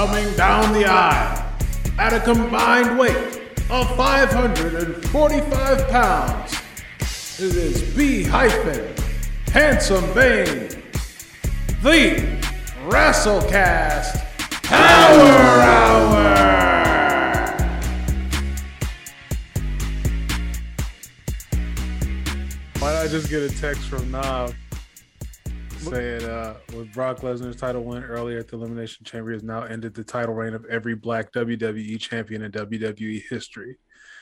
Coming down the aisle at a combined weight of 545 pounds, it is B hyphen Handsome Bane, the WrestleCast Power Hour. Why did I just get a text from Nav saying uh, with Brock Lesnar's title win earlier at the Elimination Chamber has now ended the title reign of every black WWE champion in WWE history.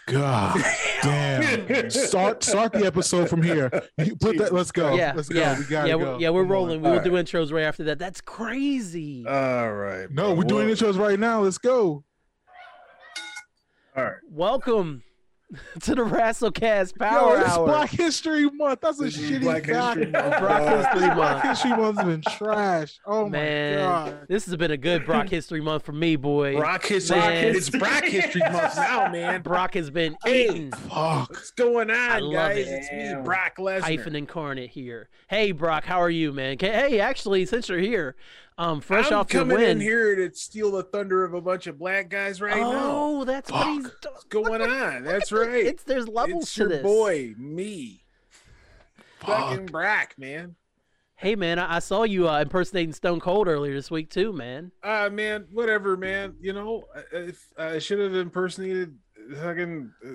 God damn. Start start the episode from here. You put that let's go. yeah, let's go. yeah, We gotta yeah, go. we're, yeah. We're Come on. rolling. We will All do intros right after that. That's crazy. All right. No, bro. we're doing Well, intros right now. Let's go. All right. Welcome to the WrestleCast Power Yo, it's Hour. Black History Month. That's a This shitty Black fact. History Month, Brock bro. History Black Month. History Month's been trash. Oh Man, my god. this has been a good Brock History Month for me, boy. Brock history. Man. It's Brock history month now, man. Brock has been Hey. eating. Fuck. What's going I on, love guys? it. It's me, Brock Lesnar. Hyphen incarnate here. Hey, Brock, how are you, man? Hey, actually, since you're here, um, fresh I'm off your coming win. in here to steal the thunder of a bunch of black guys right now. oh, that's what he's Fuck. doing. What's going on? That's right. It's there's levels it's to your this. boy, me. Fucking Fuck. Brock, man. Hey, man, I, I saw you uh, impersonating Stone Cold earlier this week too, man. Uh man, whatever, man. You know, I- if I should have impersonated fucking uh,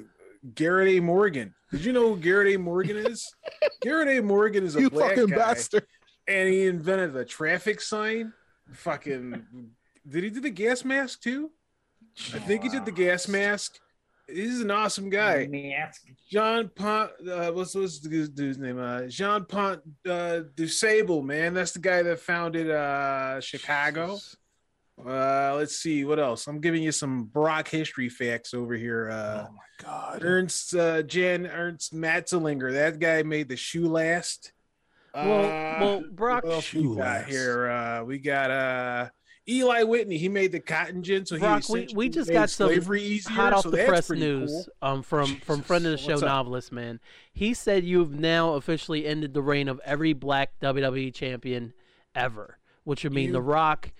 Garrett A. Morgan. Did you know who Garrett A. Morgan is? Garrett A. Morgan is a You black fucking guy, bastard. And he invented the traffic sign. Fucking, did he do the gas mask too? I think he did the gas mask. He's an awesome guy. John Pont, uh, what's what's the dude's- name? Uh, Jean Pont uh, Dusable, man. That's the guy that founded uh, Chicago. Uh, let's see what else. I'm giving you some Brock history facts over here. Uh, oh my god. Ernst uh, Jan Ernst Matzeliger. That guy made the shoe last. Well, Uh, well, Brock, what else we got here? Uh, we got uh, Eli Whitney. He made the cotton gin, so Brock, he we- we just got some slavery easier. hot off so the press news cool. um, from from friend of the show, what's up? novelist man. He said you've now officially ended the reign of every black WWE champion ever, which would mean The Rock.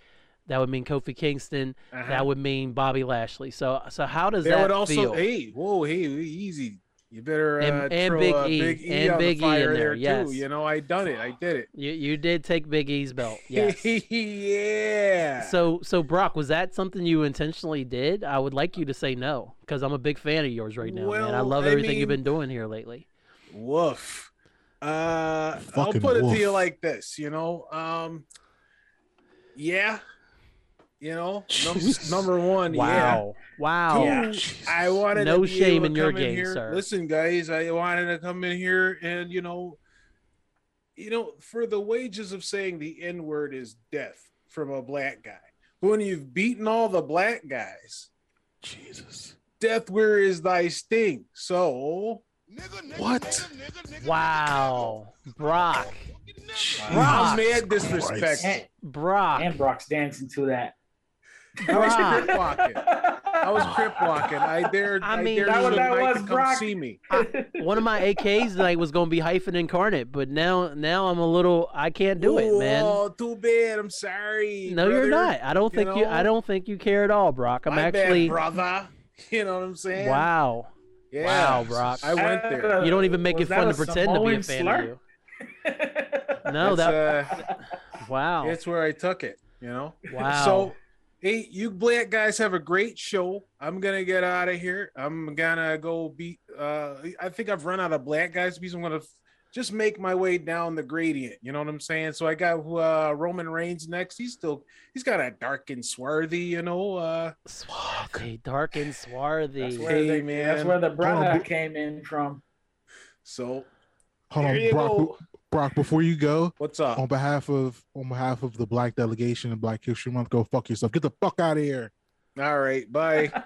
That would mean Kofi Kingston. Uh-huh. That would mean Bobby Lashley. So, so how does That that would also, feel? hey, whoa, hey, easy. You better uh, And- and throw Big uh, E, Big E and on Big E the fire in there, there yes. too. You know, I done it. I did it. You you did take Big E's belt, yes. yeah. So so Brock, was that something you intentionally did? I would like you to say no, because I'm a big fan of yours right now, man. I Well, love I everything you've been doing here lately. woof. Uh, I'll Fucking put it to you like this. You know, um, yeah, you know, num- number one, yeah. Wow. Wow. Yeah. I wanted No to be shame in your come game, here. sir. Listen, guys, I wanted to come in here and you know, you know, for the wages of saying the N word is death from a black guy. But when you've beaten all the black guys, Jesus. death where is thy sting? So What? Wow. Brock. I'm Jesus mad disrespectful. And, Brock. and Brock's dancing to that. I was crip walking. I was crip walking. I dared. I I, mean- dared That you what that was, to come Brock? see me. One of my AKs tonight was going to be hyphen incarnate, but now now I'm a little I can't do it, man. Oh, too bad. I'm sorry. No, you're not. I don't You think you, I don't think you care at all, Brock. I'm My bad, actually brother. You know what I'm saying? Wow. Yeah. Wow, Brock. I went there. You don't even make Was it fun to a pretend to be a fan slur? of you. No, That's, that uh, wow. that's where I took it. You know. Wow. So, hey, you black guys have a great show. I'm gonna get out of here. I'm gonna go beat. Uh, I think I've run out of black guys because I'm gonna f- just make my way down the gradient. You know what I'm saying? So I got uh, Roman Reigns next. He's still he's got a dark and swarthy. You know. Uh, Swarthy, dark and swarthy. That's where, Hey, the, man. that's where the brother came in from. so Hold Here on, you Brock. Go. Brock, before you go, what's up? on behalf of on behalf of the Black delegation and Black History Month, go fuck yourself. Get the fuck out of here. All right, bye.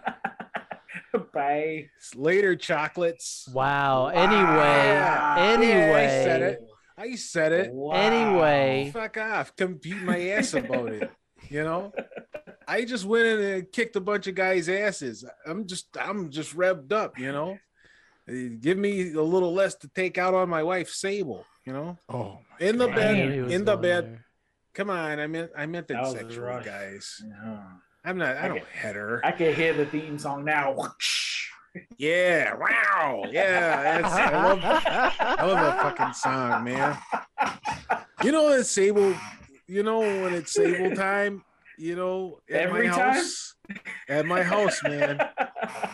Bye. Later, chocolates. Wow. Anyway, Yeah. anyway, Yeah, I said it. I said it. Wow. Anyway. Fuck off. Come beat my ass about it. You know? I just went in and kicked a bunch of guys' asses. I'm just I'm just revved up, you know. Give me a little less to take out on my wife Sable, you know. Oh, In the Damn. I knew he bed, in the bed. there. Come on, I meant I meant That it was sexual, rush. guys. Yeah. I'm not. I don't Okay. head her. I can hear the theme song now. Yeah, wow, yeah. That's, I love, I love that fucking song, man. You know it's Sable. You know when it's Sable time. You know at Every my time? house. At my house, man.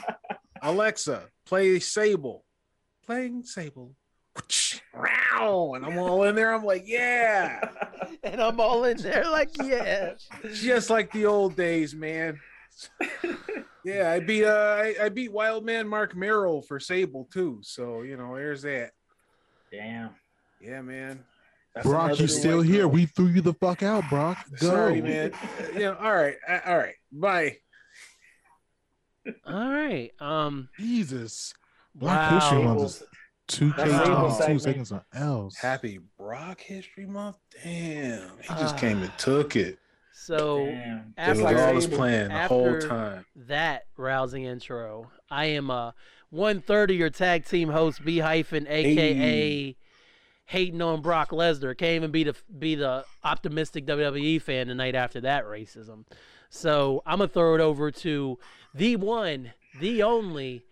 Alexa, play Sable. Playing Sable. Wow, and I'm all in there. I'm like, yeah, and I'm all in there like, yeah. just like the old days, man. Yeah, I beat uh, I, I beat Wildman Marc Mero for Sable too. So you know, there's that. Damn. Yeah, man. That's Brock, you still white here? girl. We threw you the fuck out, Brock. Go. Sorry, man. you know, all right, uh, all right. Bye. All right. Um. Jesus. Black History Wow. Month is two K That's Sable twenty two seconds on L's. Happy Brock History Month. Damn, he just came and took it. So Damn. It after was like all his Sable. plan the whole time. that rousing intro, I am uh, a one third of your tag team host, B hyphen, aka Hey. hating on Brock Lesnar. Can't even be the be the optimistic WWE fan the night after that racism. So I'm gonna throw it over to the one, the only,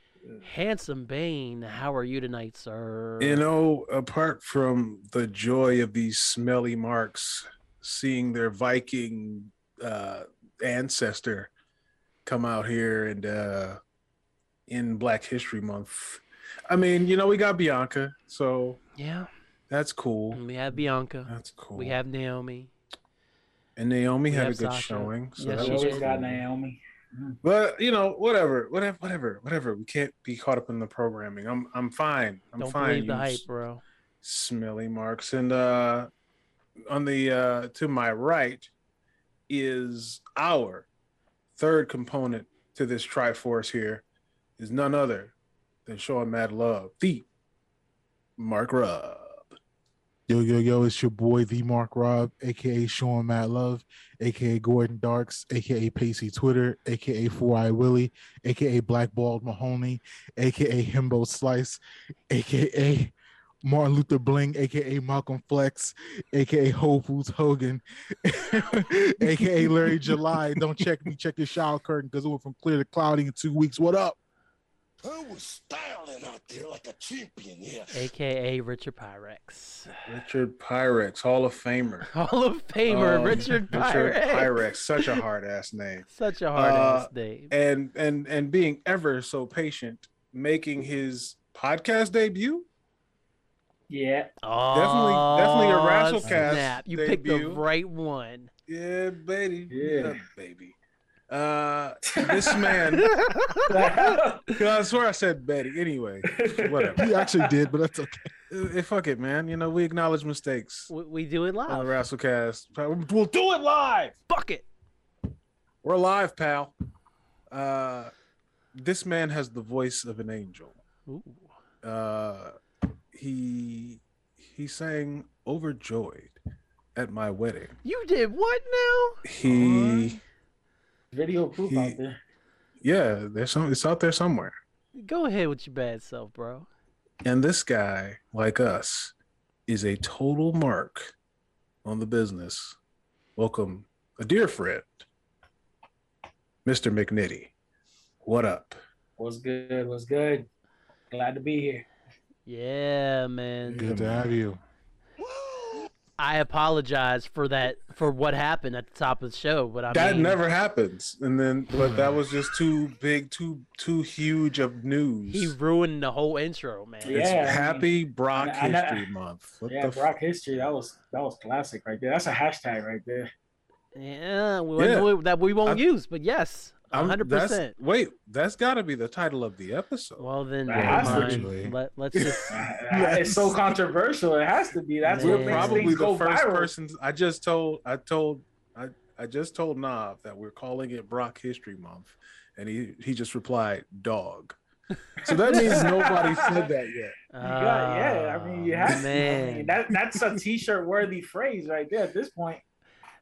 handsome Bane. How are you tonight, sir? You know, apart from the joy of these smelly marks seeing their Viking uh, ancestor come out here and uh, in Black History Month, I mean, you know, we got Bianca, so yeah, that's cool. we have Bianca. That's cool. We have Naomi. and Naomi we had a good Sasha. showing. So Yes, that she was always got. Naomi. But you know, whatever, whatever, whatever, whatever. We can't be caught up in the programming. I'm, I'm fine. I'm Don't fine. believe the hype, bro. smelly marks and uh on the uh to my right is our third component to this triforce here is none other than showing mad love the mark Rubb. Yo, yo, yo, it's your boy, the Mark Rob, aka Sean Matt Love, aka Gordon Darks, aka Pacey Twitter, aka Four Eye Willie, aka Blackballed Mahoney, aka Himbo Slice, aka Martin Luther Bling, aka Malcolm Flex, aka Whole Foods Hogan, aka Larry July. Don't check me, check your shower curtain because it went from clear to cloudy in two weeks. What up? I was styling out there like a champion here. AKA Richard Pyrex. Richard Pyrex, Hall of Famer. Hall of Famer Um, Richard Pyrex. Richard Pyrex, such a hard ass name. Such a hard ass Uh, name. And and and being ever so patient, making his podcast debut. Yeah. Oh, definitely a WrestleCast snap. You picked the right one. Yeah, baby. Yeah. baby. Uh, this man. I swear I said Betty. Anyway, whatever. He actually did, but that's okay. Uh, uh, fuck it, man. You know we acknowledge mistakes we, we do it live on the live. WrestleCast. We'll do it live. Fuck it. We're live, pal. Uh, this man has the voice of an angel. Ooh. Uh, he he sang "Overjoyed" at my wedding. You did what now? He Video proof He- out there. yeah, there's some. It's out there somewhere. Go ahead with your bad self, bro. And this guy, like us, is a total mark on the business. Welcome, a dear friend, Mr. McNitty. What up? What's good? What's good? Glad to be here. Yeah, man. Good to have you. I apologize for that for what happened at the top of the show, but I that mean, never happens. And then, but that was just too big, too too huge of news. he ruined the whole intro, man. Yeah. it's I mean, Happy Brock I- I know- History Month. What yeah, the f- Brock history. That was that was classic right there. That's a hashtag right there. Yeah, we, Yeah. that we won't I- use, but yes, I'm- hundred percent. Wait, that's got to be the title of the episode. Well then, has to be. Let, let's just Uh, it's so controversial. It has to be. That's We're what We're probably the first viral. persons. I just told. I told. I I just told Nav that we're calling it Brock History Month, and he he just replied, "Dog." So that means nobody said that yet. You got- yeah, I mean, you have to. I Ah, mean, that, that's a t-shirt worthy phrase right there at this point.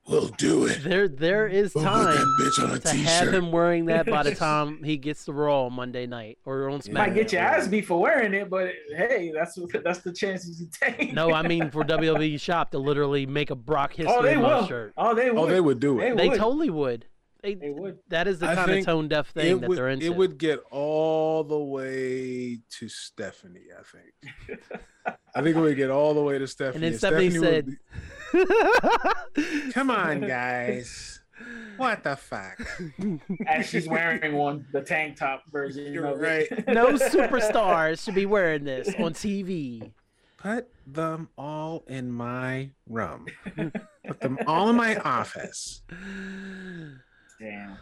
We'll do it. there there is We'll time that bitch on a to have t-shirt. him wearing that by the time he gets the Raw on Monday night or on SmackDown. Might get your ass beat for wearing it, but hey, that's that's the chances you take. No, I mean for WWE Shop to literally make a Brock History oh, they will. shirt. Oh, they will. Oh, they would do it. They They would. totally would. They, They would. that is the I kind of tone deaf thing that would, they're into. it would get all the way to Stephanie. I think. I think it would get all the way to Stephanie. and then Stephanie, would said, be- "Come on, guys, what the fuck?" As she's wearing one, the tank top version. You're of right. it. no superstars should be wearing this on TV. Put them all in my room. Put them all in my office. Damn.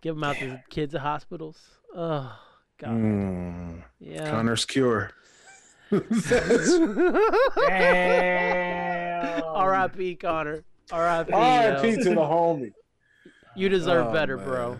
Give them out to the kids at hospitals. Oh, God. Mm, Yeah. Connor's cure. Damn. R.I.P. Connor. R.I.P. R.I.P. yo. to the homie. You deserve Oh, better, man. bro.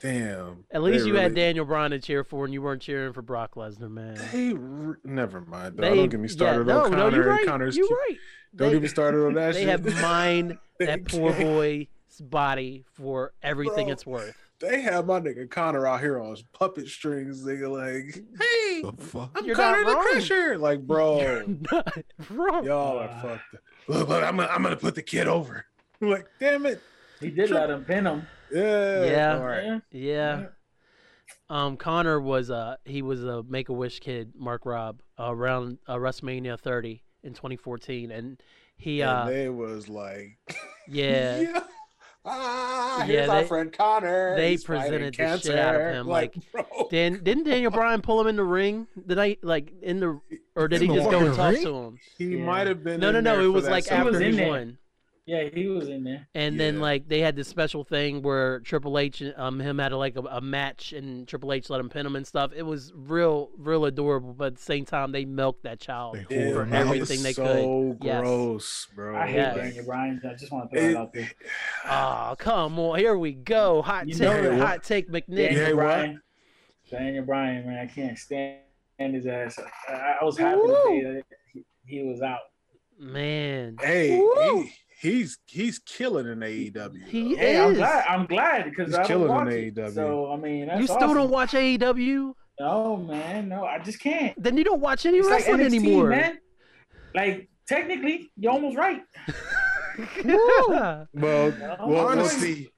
Damn. At least They you had Daniel Bryan to cheer for, and you weren't cheering for Brock Lesnar, man. They re- never mind. Though. They- Don't get me started yeah, on no, Connor no, you're right. Connor's You're cure. right. Don't They- get me started on that They shit. have mined They that poor can't. Boy's body for everything Bro. it's worth. They have my nigga Connor out here on his puppet strings. They like, hey, The fuck? I'm You're Connor the. Crusher. Like, bro, Not wrong. y'all are Uh. fucked. Look, look, I'm gonna, I'm gonna put the kid over. like, damn it. He did let him pin him. Yeah. Yeah. All right. Yeah. Yeah. Um, Connor was uh he was a Make a Wish kid, Mark Robb, uh, around uh, WrestleMania 30 in 2014, and he And uh they was like, yeah Ah, Yeah, here's our they- friend Connor. they He's presented the shit out of him, Like, bro. Dan didn't Daniel Bryan pull him in the ring the night like in the or did he In the just go and fucking talk ring? to him? he Yeah. might have been. No, no, in no. there It was like second was after in he won. Yeah, he was in there. And then like they had this special thing where Triple H um him had like a, a match and Triple H let him pin him and stuff. It was real real adorable, but at the same time they milked that child. They Ew, for him everything they so could. Yes. gross, bro. I hate Yes. Daniel Bryan. I just want to throw it, It- out there. Oh come on, here we go. Hot You take, know hot take, McNick. Daniel Bryan. Daniel Bryan, man, I can't stand his ass. I, I was happy Woo. to see that he, he was out. Man, Hey, Woo. he, he's he's killing in AEW. He though. Hey, I'm is. glad. I'm glad because He's I don't killing in watch it. AEW. So I mean, that's you still awesome. don't watch AEW? No, man, no, I just can't. Then you don't watch any It's like wrestling NXT, anymore. man. Like technically, you're almost right. Yeah. Well, No, well, honestly,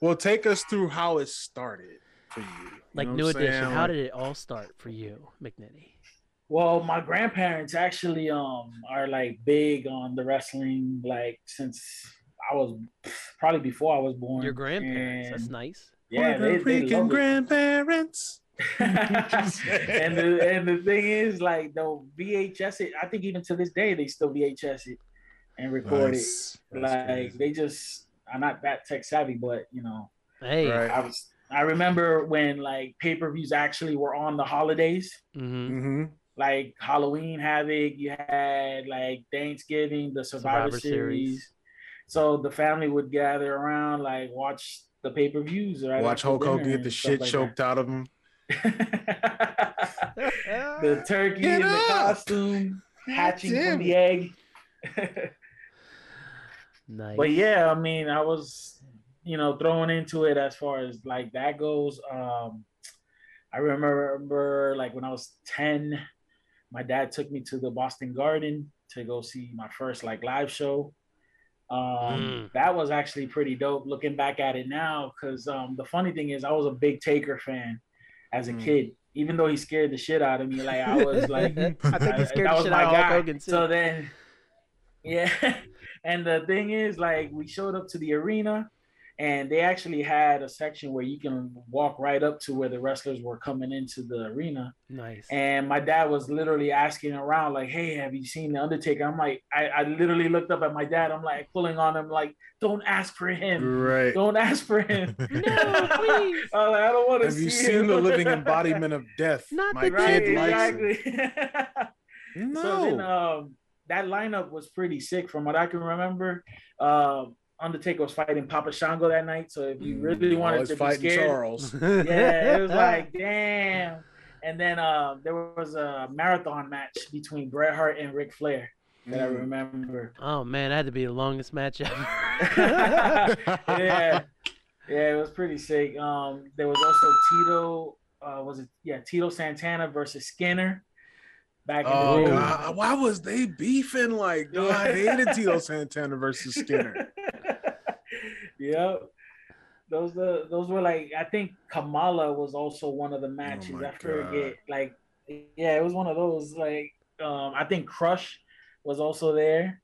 well, take us through how it started for you. You like new what edition. How did it all start for you, McNitty? Well, my grandparents actually um are like big on the wrestling like since I was probably before I was born. Your grandparents. That's nice. Yeah, Puerto they, they Rican love it. grandparents. and the and the thing is like the VHS it. I think even to this day they still VHS it and record Nice. it. That's Like crazy. they just I'm not that tech savvy, but you know Hey. Right. I was. I remember when like pay per views actually were on the holidays. hmm Mm-hmm. Like Halloween Havoc, you had like Thanksgiving, the Survivor, Survivor series. Series. So the family would gather around, like watch the pay per views, right? Watch after Hulk Hogan get the shit like choked out of him. the turkey Get in the costume, hatching damn from the egg. nice. but yeah, I mean, I was, you know, throwing into it as far as like that goes. Um, I remember like when I was 10, my dad took me to the Boston Garden to go see my first like live show. Um, Mm. that was actually pretty dope looking back at it now. Cause um, the funny thing is I was a big Taker fan as a Mm. kid, even though he scared the shit out of me. Like I was like, I think he I- scared that the was shit my out of Hulk guy. Hogan too. So then, yeah. And the thing is, like, we showed up to the arena, and they actually had a section where you can walk right up to where the wrestlers were coming into the arena. nice. And my dad was literally asking around, like, "Hey, have you seen the Undertaker?" I'm like, I, I literally looked up at my dad. I'm like pulling on him, like, "Don't ask for him. Right. Don't ask for him." No, please. I like, I don't want to Have see you seen the living embodiment of death? Not My the right, kid likes exactly. No. So then, um, that lineup was pretty sick from what I can remember. Um, Undertaker was fighting Papa Shango that night. So if you really wanted to be scared, Charles. yeah, it was like damn. And then uh, there was a marathon match between Bret Hart and Ric Flair that I Mm. remember. Oh man, that had to be the longest match ever. yeah, yeah, it was pretty sick. Um, there was also Tito. Uh, was it yeah Tito Santana versus Skinner back in Oh the day. God! Why was they beefing like? God, I hated Tito Santana versus Skinner. Yep. those the those were like I think Kamala was also one of the matches. my I forget. God. Like, yeah, it was one of those. Like, um, I think Crush was also there.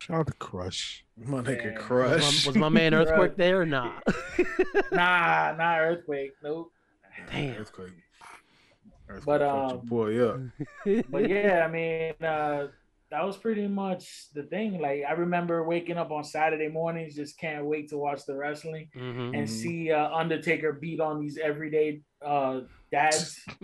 Shout out to Crush. My nigga Yeah. Was Crush. my, was my man Earthquake there or not? Nah, not Earthquake. Nope. Damn. Earthquake. Earthquake But, fucked um, boy yeah. But yeah, I mean, uh, that was pretty much the thing. Like, I remember waking up on Saturday mornings, just can't wait to watch the wrestling Mhm. and see uh, Undertaker beat on these everyday uh, dads.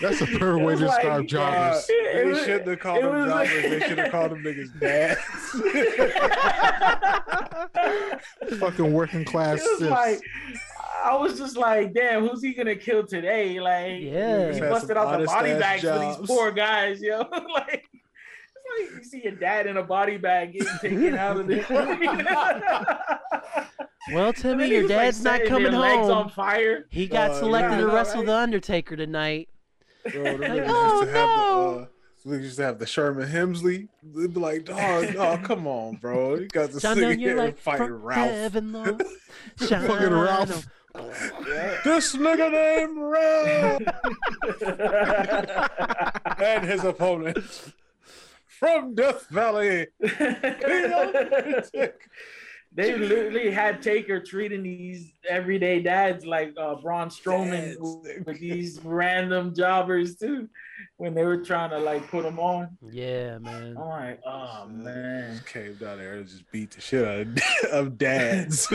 That's a perfect way to was describe like, joggers. Uh, they was- shouldn't have called it them was like- jobbers. They should have called them niggas dads. Fucking working class. it was stiffs. like I was just like, damn, who's he gonna kill today? Like, Yeah. he busted out the body ass bags for these poor guys, yo. like, it's like you see your dad in a body bag getting taken out of the. Well, And Timmy, then he your was, like, dad's not coming their legs on home. fire. He got Uh, selected yeah, to wrestle right? the Undertaker tonight. Bro, Like, oh, to no. the, uh, we used to have the Sherman Hemsley. They'd be like, dog, no, come on, bro. You got to Shine sit down your here and fight from Ralph. heaven, Lord. Shine Fucking Ralph. This nigga named Ralph and his opponent from Death Valley. they literally had Taker treating these everyday dads like uh, Braun Strowman Dads. with these random jobbers too, when they were trying to like put them on. Yeah, man. I'm like, oh man. Just came down there and just beat the shit out of, of dads.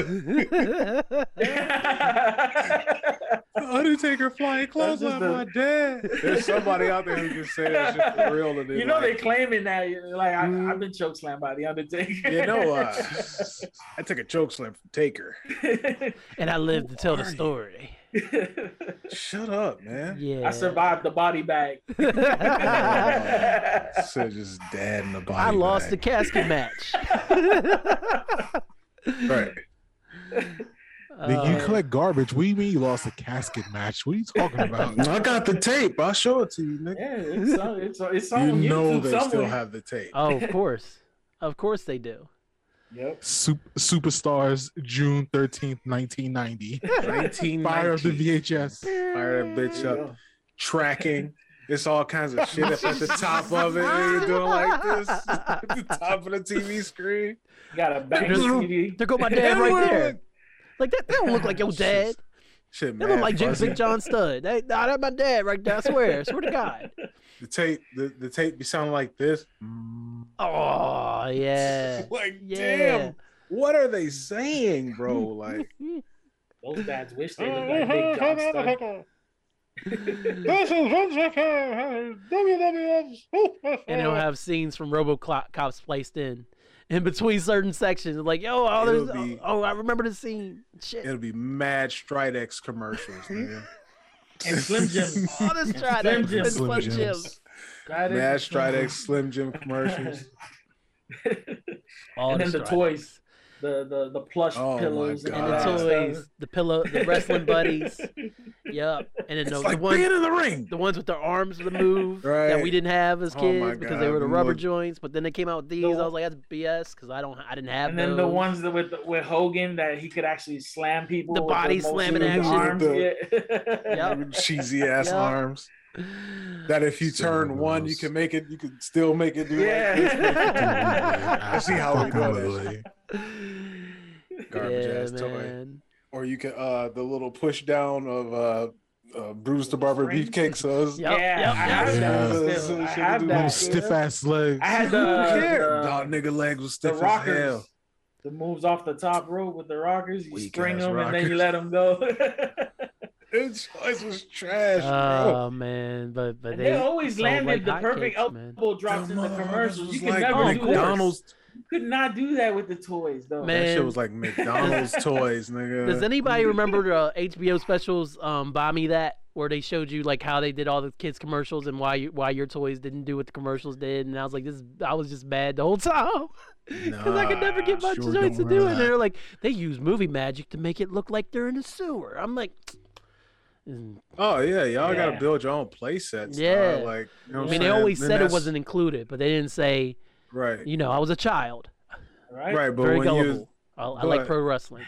Undertaker flying clothes just on the- my dad. There's somebody out there who can say that shit for real. And you know they like, claiming that like I, I've been chokeslammed by the Undertaker. you know, uh, I took a choke slam from Taker. and I lived to tell the story. you? Story. Shut up, man. Yeah. I survived the body bag. So just dad in the body. I lost the casket match. Right. Nigga, you Uh, collect garbage. We do mean you lost a casket match? What are you talking about? I got the tape. I'll show it to you, nigga. Yeah, it's on, it's on, it's on You YouTube know they somewhere. still have the tape. oh, of course. Of course they do. Yep. Sup- Superstars, June 13th, 1990. 19 Fire of the VHS. Fire that bitch There up. go. Tracking. It's all kinds of shit up at the top of it. You're doing like this at the top of the TV screen. Got a back There's- CD. There go my dad right there. Like that, that don't look like your dad. Shit, They man. look like Jim Big John Studd. They, nah, that's my dad right there. I swear. swear to God. The tape, the, the tape be sounding like this. Oh yeah. Like, Yeah. damn, what are they saying, bro? Like, Those dads wish they looked like Big John Studd. this is Vince McMahon, WWF's. and it'll have scenes from RoboCops placed in in between certain sections. Like, yo, oh, there's, be- oh, I remember the scene. Shit. It'll be mad Stridex commercials, nigga. And Slim Jim. All this try Slim. Jim. Slim, Slim Jim. Jims. Got it. Mad Stridex Slim Jim commercials. All and then the toys, the the the plush Oh pillows, and the toys, the pillow, the wrestling buddies. Yep. And then It's the, like the ones, being in the ring. the ones with their arms removed that Right. we didn't have as Oh kids my because they were the rubber look- joints. But then they came out with these. The- I was like, that's BS because I don't, I didn't have And then the ones that with with Hogan that he could actually slam people. The with body motion slamming of his action. Arms. The- Yeah. Yep. Cheesy ass Yep. arms. That if you Still turn one one, you can make it. You can still make it do Yeah. like this. I see how we do it. Garbage yeah, ass toy. Or you can uh the little push down of uh, uh Bruce the Barber Springs? beefcake sauce. Yep, yeah, yep, I have yep. that Yeah. still. I Shit, have dude. that. Little stiff ass legs. I had Who the, cares? the, Dog nigga legs was the stiff as rockers. hell. The moves off the top rope with the rockers. You Weak spring ass them and then you let them go. His choice was trash, bro. Oh man, but but they, they always landed like the perfect hotcakes, man. elbow drops in the commercials. You was could like never do that. McDonald's. You could not do that with the toys though. Man. That shit was like McDonald's toys, nigga. Does anybody remember the HBO specials? Um, buy me that, where they showed you like how they did all the kids commercials and why you, why your toys didn't do what the commercials did, and I was like, this, I was just mad the whole time because I could never get my sure joints to don't it. And they're like, they use movie magic to make it look like they're in a sewer. I'm like. Oh yeah, y'all gotta build your own play sets. dog. Yeah. like you know I mean, I'm they always Then said it wasn't included, but they didn't say, right, you know, I was a child, right? right. But very when you gullible. I, I like pro wrestling.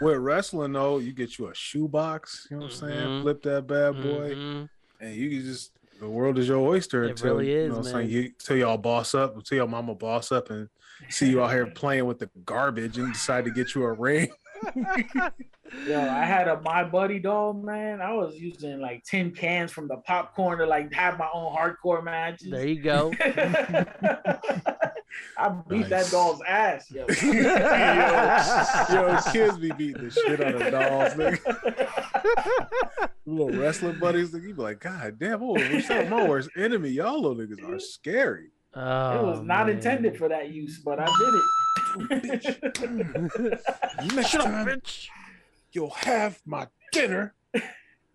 With wrestling though, you get you a shoebox. You know what I'm saying? Mhm. Flip that bad boy, Mhm. and you can just the world is your oyster It until really you is, know, what I'm man. saying? You till y'all boss up, until your mama boss up, and see you out here playing with the garbage, and decide to get you a ring. Yo, I had a my buddy doll, man. I was using like tin cans from the popcorn to like have my own hardcore matches. There you go. I beat that Nice. doll's ass, yo. yo, yo, kids be beating the shit out of dolls, nigga. little wrestling buddies, nigga, you be like, God damn, oh, what's up, my worst enemy? Y'all little niggas are scary. Oh, it was oh, not man. intended for that use, but I did it. Next Shut up, bitch. you'll have my dinner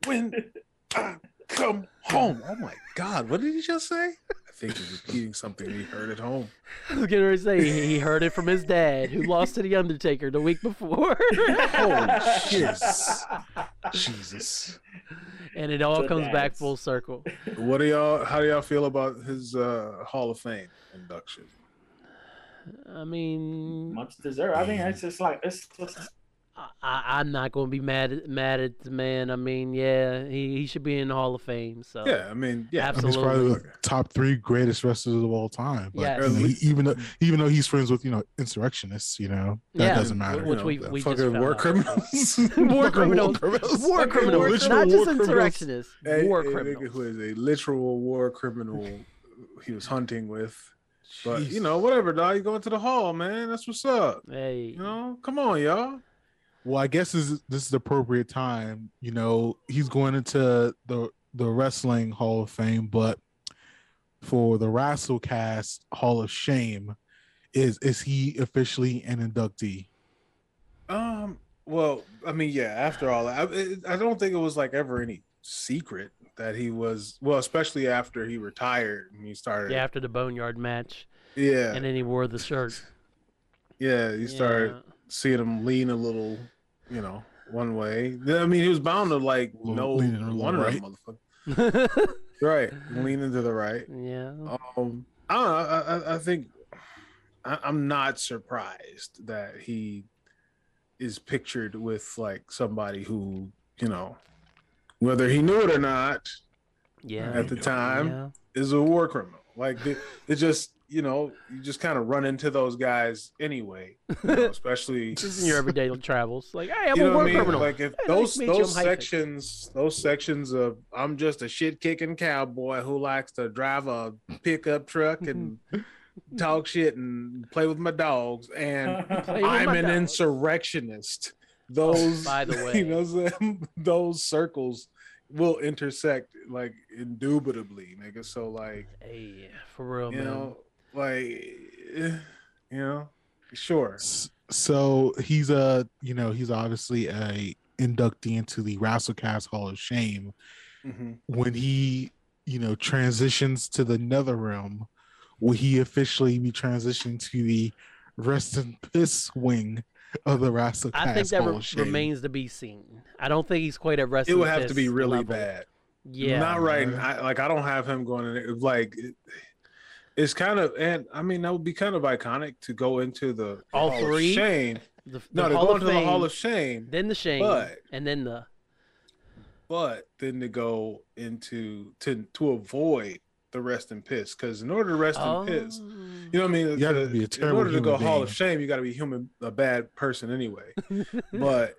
when I come home. Oh my God, what did he just say? I think he's repeating something he heard at home. I was gonna say he he heard it from his dad, who lost to the Undertaker the week before, Holy shit. Jesus. and it all So comes back full circle. What do y'all how do y'all feel about his uh Hall of Fame induction? I mean, Much deserved. I mean, it's just like it's just I, I- I'm not gonna be mad at, mad at the man. I mean, yeah, he, he should be in the Hall of Fame. So Yeah, I mean, yeah. I mean, he's probably Absolutely. the top three greatest wrestlers of all time. But Yes. he, even though even though he's friends with you know insurrectionists, you know that Yeah, doesn't matter. which you we know, we just fucking found war out. criminals. war criminals, war Fucking criminals, literal not just war criminals. insurrectionists, A- war a nigga criminals. who is a literal war criminal he was hunting with. But you know, whatever, dog. You going to the hall, man. That's what's up. Hey, You know, come on, y'all. Well, I guess this is, this is the appropriate time. You know, he's going into the the wrestling Hall of Fame, but for the Wrestlecast Hall of Shame, is is he officially an inductee? Um. Well, I mean, yeah. After all, I, I don't think it was like ever any secret that he was. Well, especially after he retired and he started. yeah, after the Boneyard match, Yeah. and then he wore the shirt. yeah. You started Yeah. Seeing him lean a little, you know, one way. I mean, he was bound to like Little- know leaning a little one of right. them motherfuckers. Right, leaning to the right. yeah. Um, I don't know. I, I, I think I, I'm not surprised that he is pictured with like somebody who, you know, whether he knew it or not, Yeah. at the time, Yeah. is a war criminal. Like it, it just, you know, you just kind of run into those guys anyway, you know, especially Just in your everyday travels. Like, hey, I'm you a know war I mean? criminal. Like if Hey, nice those you, those hyphen. sections, those sections of I'm just a shit kicking cowboy who likes to drive a pickup truck and talk shit and play with my dogs, and I'm an dogs. insurrectionist. Those, by the you way. know, I'm saying? those circles will intersect like indubitably, nigga. So like, Hey, for real, you man. know, like, eh, you know, sure. So he's a you know he's obviously a inductee into the Wrestlecast Hall of Shame. Mhm. When he you know transitions to the Nether Realm, will he officially be transitioning to the Rest in Piss wing of the Wrestlecast I think that Hall re- of Shame? remains to be seen. I don't think he's quite at rest. It would have to be really level. bad. Yeah. not right. I, like I don't have him going in there. Like it, it's kind of, and I mean that would be kind of iconic to go into the All Hall of? Shame. The, the No, to Hall go into Fame, the Hall of Shame, then the shame, but- and then the but then to go into to to avoid the rest in piss because in order to rest oh, in piss, you know what I mean. Oh. You have to The- be a in order to go human Hall of Shame, you got to be human, a bad person anyway. but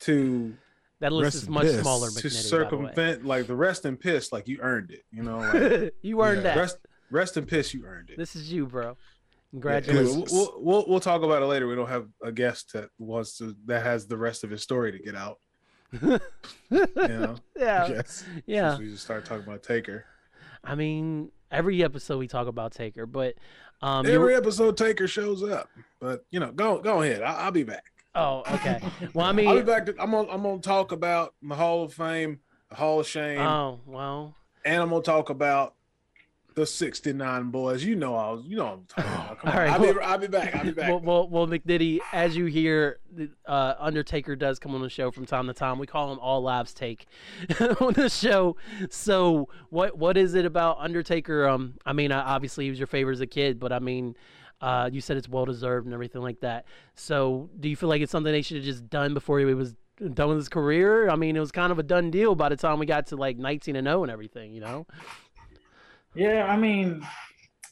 to that list Rest is much piss. smaller. to McNitty, by circumvent like the rest in piss, like you earned it. You know, like you earned Yeah, that. rest rest in piss, you earned it. This is you, bro. Congratulations. we'll, we'll, we'll we'll talk about it later. We don't have a guest that wants to that has the rest of his story to get out. You know, yeah, yes. yeah. Since we just start talking about Taker. I mean, every episode we talk about Taker, but um, you Every episode, Taker shows up. But you know, go go ahead. I, I'll be back. oh, okay. Well, I mean, I'll be back. To, I'm gonna I'm gonna talk about the Hall of Fame, the Hall of Shame, oh, well, and I'm gonna talk about the 69 boys. You know, I was, you know, I'm talking about. Come All right, I'll, be, I'll be back. I'll be back. well, well, well, McNitty, as you hear, the, uh, Undertaker does come on the show from time to time. We call him All Lives Take on the show. So, what what is it about Undertaker? Um, I mean, obviously he was your favorite as a kid, but I mean, Uh, you said it's well deserved and everything like that. So, do you feel like it's something they should have just done before he was done with his career? I mean, it was kind of a done deal by the time we got to like 19 and 0 and everything, you know? Yeah, I mean,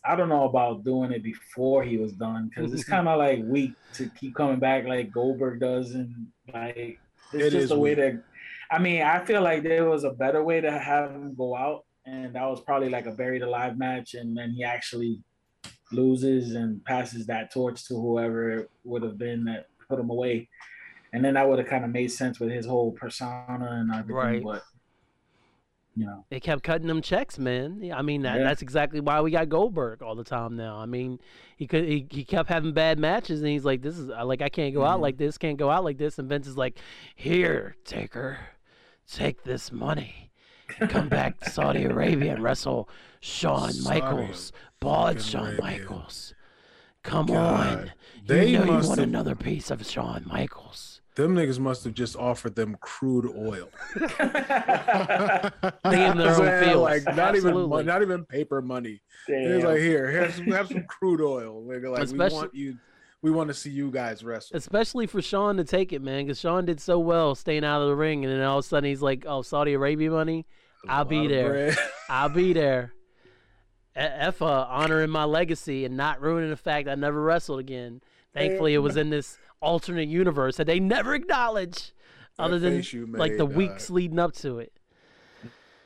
I don't know about doing it before he was done because it's mm-hmm. kind of like weak to keep coming back like Goldberg does, and like it's It just is a way weak. to. I mean, I feel like there was a better way to have him go out, and that was probably like a buried alive match, and then he actually loses and passes that torch to whoever it would have been that put him away, and then that would have kind of made sense with his whole persona and everything. Right. But you know, They kept cutting them checks, man. I mean, that, Yeah. that's exactly why we got Goldberg all the time now. I mean, he could he, he kept having bad matches, and he's like, "This is like I can't go out Mm-hmm. like this, can't go out like this." And Vince is like, "Here, Taker, take this money, come back to Saudi Arabia and wrestle Shawn Michaels, bald Shawn Michaels. Come God, on, they you know you want have- another piece of Shawn Michaels." Them niggas must have just offered them crude oil. They gave them their own Saying, fields. like not even Absolutely. mon- not even paper money. It's Damn. like here, have some, have some crude oil. Nigga. Like Especially- we want you, we want to see you guys wrestle. especially for Shawn to take it, man, because Shawn did so well staying out of the ring, and then all of a sudden he's like, "Oh, Saudi Arabia money, I'll lot be there. I'll be there." E- F uh, honoring my legacy and not ruining the fact I never wrestled again. Thankfully, it was in this alternate universe that they never acknowledge, That other than like the made, weeks uh, leading up to it.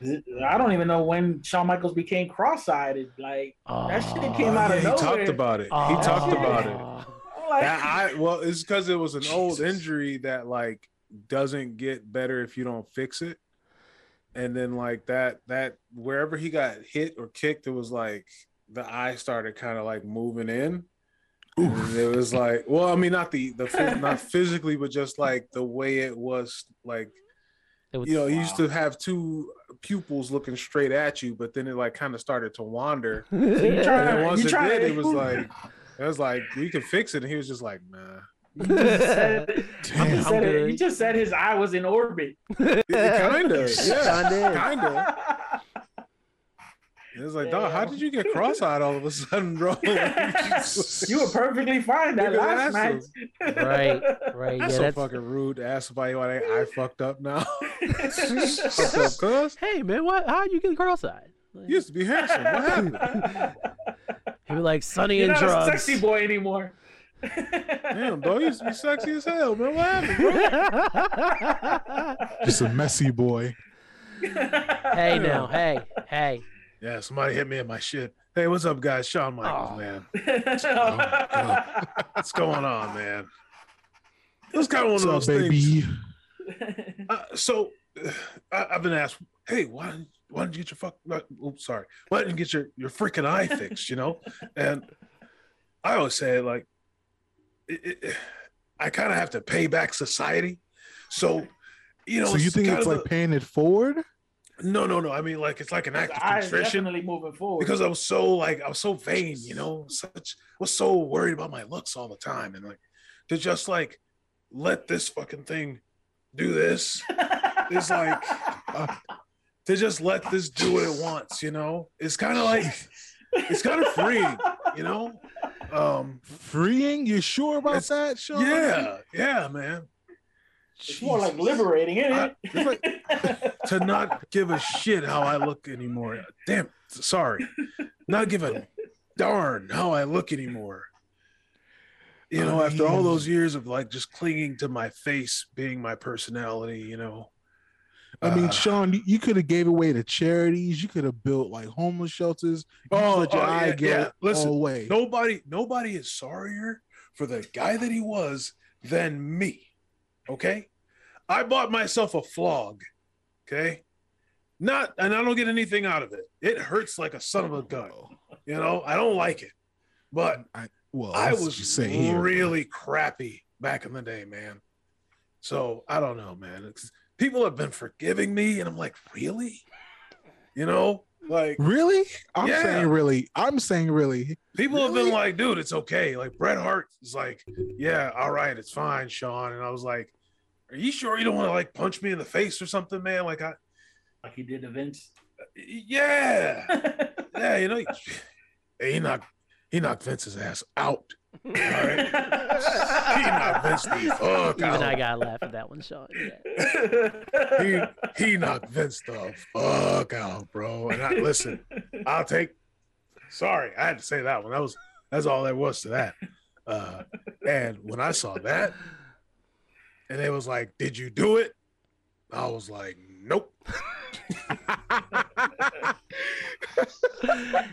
I don't even know when Shawn Michaels became cross-eyed. Like that shit came out yeah, of nowhere. he talked about it. He talked about it. Like, That I well, it's because it was an old injury that like doesn't get better if you don't fix it. And then like that that wherever he got hit or kicked, it was like the eye started kind of like moving in. And it was like, well, I mean, not the the not physically, but just like the way it was like It was, you know, he used to have two pupils looking straight at you, but then it like kind of started to wander. you And then once you it trying did, it was like it was like we can fix it, and he was just like, nah. You just said, Damn. just said it- good. you just said his eye was in orbit. kind of, yeah, Kinda is. kind of. It was like, dog, how did you get cross-eyed all of a sudden, bro? you were perfectly fine that last night. match. right, right. That's yeah, so that's, fucking rude to ask somebody why they I fucked up now. fucked up, cuz hey man, what? How you get cross-eyed? Like, you used to be handsome. What happened? he was like Sonny You're and not a drugs. sexy boy anymore. Damn, dog, you used to be sexy as hell, man. What happened, bro? Just a messy boy. hey now, hey, hey. Yeah, somebody hit me in my shit. Hey, what's up, guys? Shawn Michaels, Oh. man. What's going on, man? It was kind of one of up, those things. Uh, so uh, I, I've been asked, hey, why didn't, why didn't you get your fuck? Uh, oops, sorry. Why didn't you get your, your freaking eye fixed? You know, and I always say like, it, it, I kind of have to pay back society. So, you know, so you think kind it's of like paying it forward? A- no, no, no. I mean, like it's like an act of I is contrition definitely moving forward. because I was so like I was so vain, you know, such was so worried about my looks all the time, and like to just like let this fucking thing do this is like uh, to just let this do what it wants, you know. It's kind of like it's kind of freeing, you know. Um, Freeing? You sure about It's- that, Shawn? yeah, yeah, man. It's more like liberating, isn't I- it? to not give a shit how I look anymore. Damn, sorry, not give a darn how I look anymore. You know, I after all those years of like just clinging to my face being my personality, you know. I mean, Uh, Shawn, you, you could have gave away to charities. You could have built like homeless shelters. You Oh, let your oh, eye yeah, get yeah. Listen, away. nobody, nobody is sorrier for the guy that he was than me. Okay, I bought myself a flog. Okay, not, and I don't get anything out of it. It hurts like a son of a gun. You know, I don't like it, but I, Well, I was say here. really crappy back in the day, man. So I don't know, man. It's, people have been forgiving me, and I'm like, really? You know, like Really? I'm Yeah. saying really. I'm saying really. people have been like, dude, it's okay. Like Bret Hart is like, yeah, all right, it's fine, Shawn. And I was like, are you sure you don't want to like punch me in the face or something, man? Like I, like he did to Vince. yeah, yeah, you know, he, you're not, he knocked Vince's ass out. All right. he knocked Vince the fuck Even out. I gotta laugh at that one, Shawn. Yeah. he he knocked Vince the fuck out, bro. And I listen, I'll take. Sorry, I had to say that one. That was that's all there was to that. Uh, and when I saw that, and they was like, "Did you do it?" I was like, "Nope."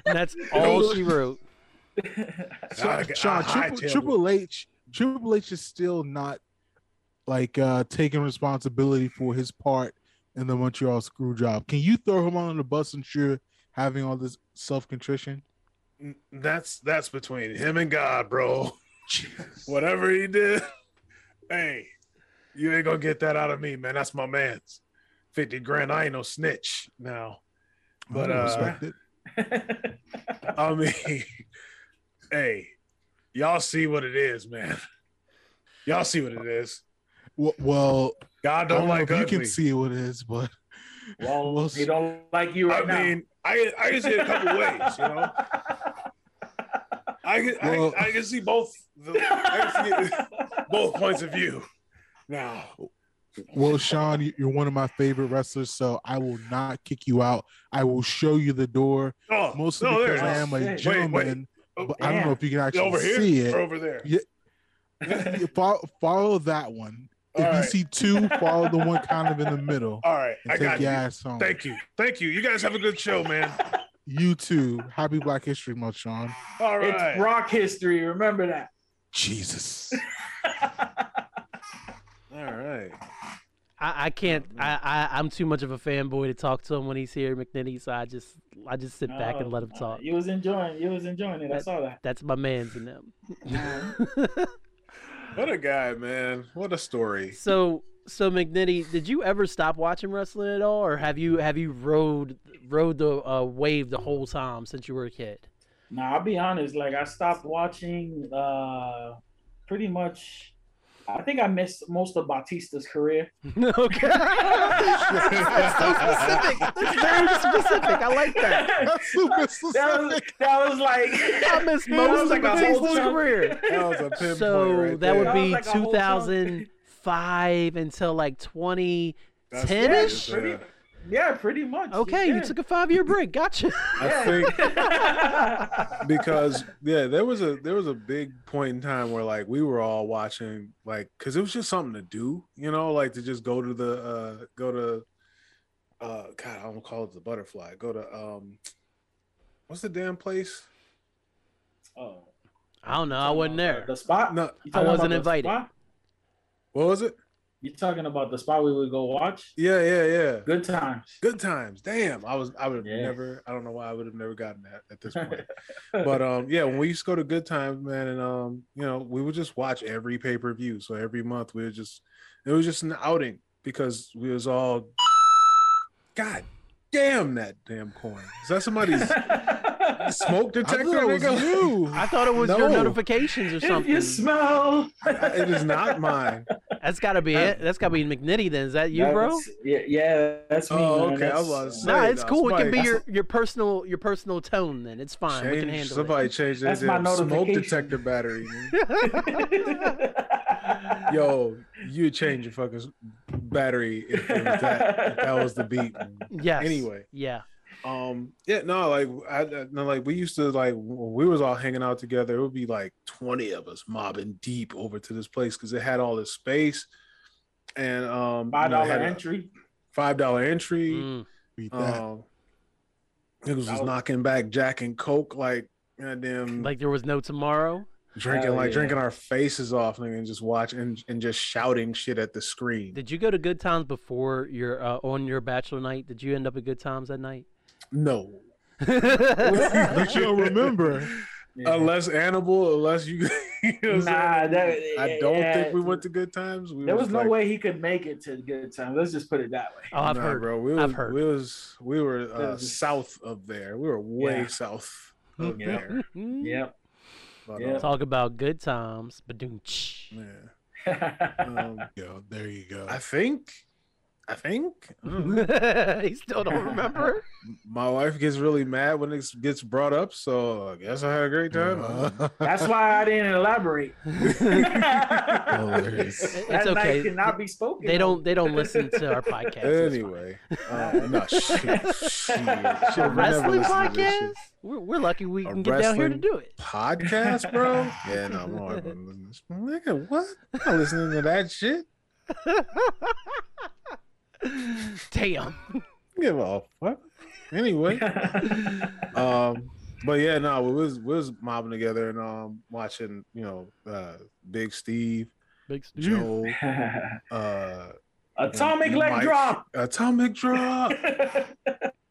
And that's all she wrote. So, I- I Shawn, Triple. Triple H, Triple H is still not like uh taking responsibility for his part in the Montreal screw job. Can you throw him on the bus and sure having all this self contrition? That's that's between him and God, bro. Whatever he did, hey, you ain't gonna get that out of me, man. That's my man's. Fifty grand. I ain't no snitch now. But, I uh, respect it. I mean, hey, y'all see what it is, man. Y'all see what it is. Well, well God don't, don't know like if you can see what it is, but well, We'll he don't like you right I now. mean, I I can see it a couple ways, you know. I can Well- I, I can see both the I can see both points of view. Now, well, Shawn, you- you're one of my favorite wrestlers, so I will not kick you out. I will show you the door, oh, mostly no, because I am a Wait, wait. gentleman. Oh, but I don't know if you can actually over here see it. or over there. You follow, follow that one. If All you see two, follow the one kind of in the middle. All right, And I take got your you. ass home. Thank you, thank you. You guys have a good show, man. You too. Happy Black History Month, Shawn. All right. It's rock history. Remember that. Jesus. All right. I, I can't. I, I I'm too much of a fanboy to talk to him when he's here, McNitty. So I just I just sit back and Oh, let him uh, talk. You was enjoying. You was enjoying it. I saw that. That's my man's in them. What a guy, man. What a story. so so McNitty, did you ever stop watching wrestling at all, or have you have you rode rode the uh, wave the whole time since you were a kid? Now I'll be honest. Like I stopped watching. uh Pretty much. I think I missed most of Batista's career. okay. That's so specific. That's very specific. I like that. That's super That was, specific. that was like. I missed most of like Batista's career. That was a pinpoint So right that there. would That was be like a whole chunk. 2005 until like 2010 That's Yeah, pretty, much. Okay, yeah. you took a five year break. Gotcha. I think because yeah, there was a there was a big point in time where like we were all watching like because it was just something to do, you know, like to just go to the uh go to uh God, I don't call it the butterfly. Go to um what's the damn place? oh, I don't know. I wasn't there. The spot? No, I wasn't about the invited. what was it? You talking about the spot we would go watch? Yeah, yeah, yeah. Good times. Good times. Damn. I was I would have Yeah. never I don't know why I would have never gotten that at this point. but um yeah when we used to go to good times man and um you know we would just watch every pay-per-view so every month we would just it was just an outing because we was all god damn that damn coin is that somebody's smoke I detector thought it was you. I thought it was your notifications or something. if something. you smell. it is not mine That's got to be it. That's got to be McNitty then. Is that you, bro? Yeah, yeah, that's me. Oh, man. okay, I was That's, about to uh, say. Nah, it's no, cool. It can be your, your personal your personal tone. Then it's fine. we can Change, handle somebody changed their That's my damn smoke notification. detector battery yo you change your fucking battery if, it was that, if that was the beat man. yes. anyway Yeah. Um. Yeah. No. Like. I. I- No. Like. We used to like we was all hanging out together. It would be like twenty of us mobbing deep over to this place because it had all this space, and um, Five you know, had entry. Five dollar entry. Mm. Um. Niggas was That was- knocking back Jack and Coke like goddamn Like there was no tomorrow. drinking Hell like yeah. drinking our faces off nigga, and just watching and, and just shouting shit at the screen. Did you go to Good Times before your uh, on your bachelor night? Did you end up at Good Times that night? No. But you'll remember. Yeah. Unless Annibal, unless you, you know I'm Nah, that- I don't yeah, think we went to good times. We There was no like, way he could make it to good Times. Let's just put it that way. Oh, I've Nah, heard. bro. We was, I've heard. We was we were uh, was- south of there. We were way Yeah. south of Yeah. there. Yep. But, Yeah. uh, Talk about good times. Badoom. yeah. Um, Yo, there you go. I think I think. I he still don't remember. My wife gets really mad when it gets brought up, so I guess I had a great time. Uh, That's why I didn't elaborate. Hilarious. It's that okay. night cannot be spoken. They don't. They don't listen to our podcast. Anyway, uh, no shit. shit. Shit, I never Wrestling listen to this podcast. We're, we're lucky we A can get down here to do it. Podcast, bro? Yeah, no, I'm not listening. Nigga, what? I'm not listening to that shit. Damn. Give a fuck. Anyway, um, but yeah, no, we was we was mobbing together and um watching, you know, uh, Big Steve, Big Steve. Joe, uh, Atomic leg drop. Atomic Drop,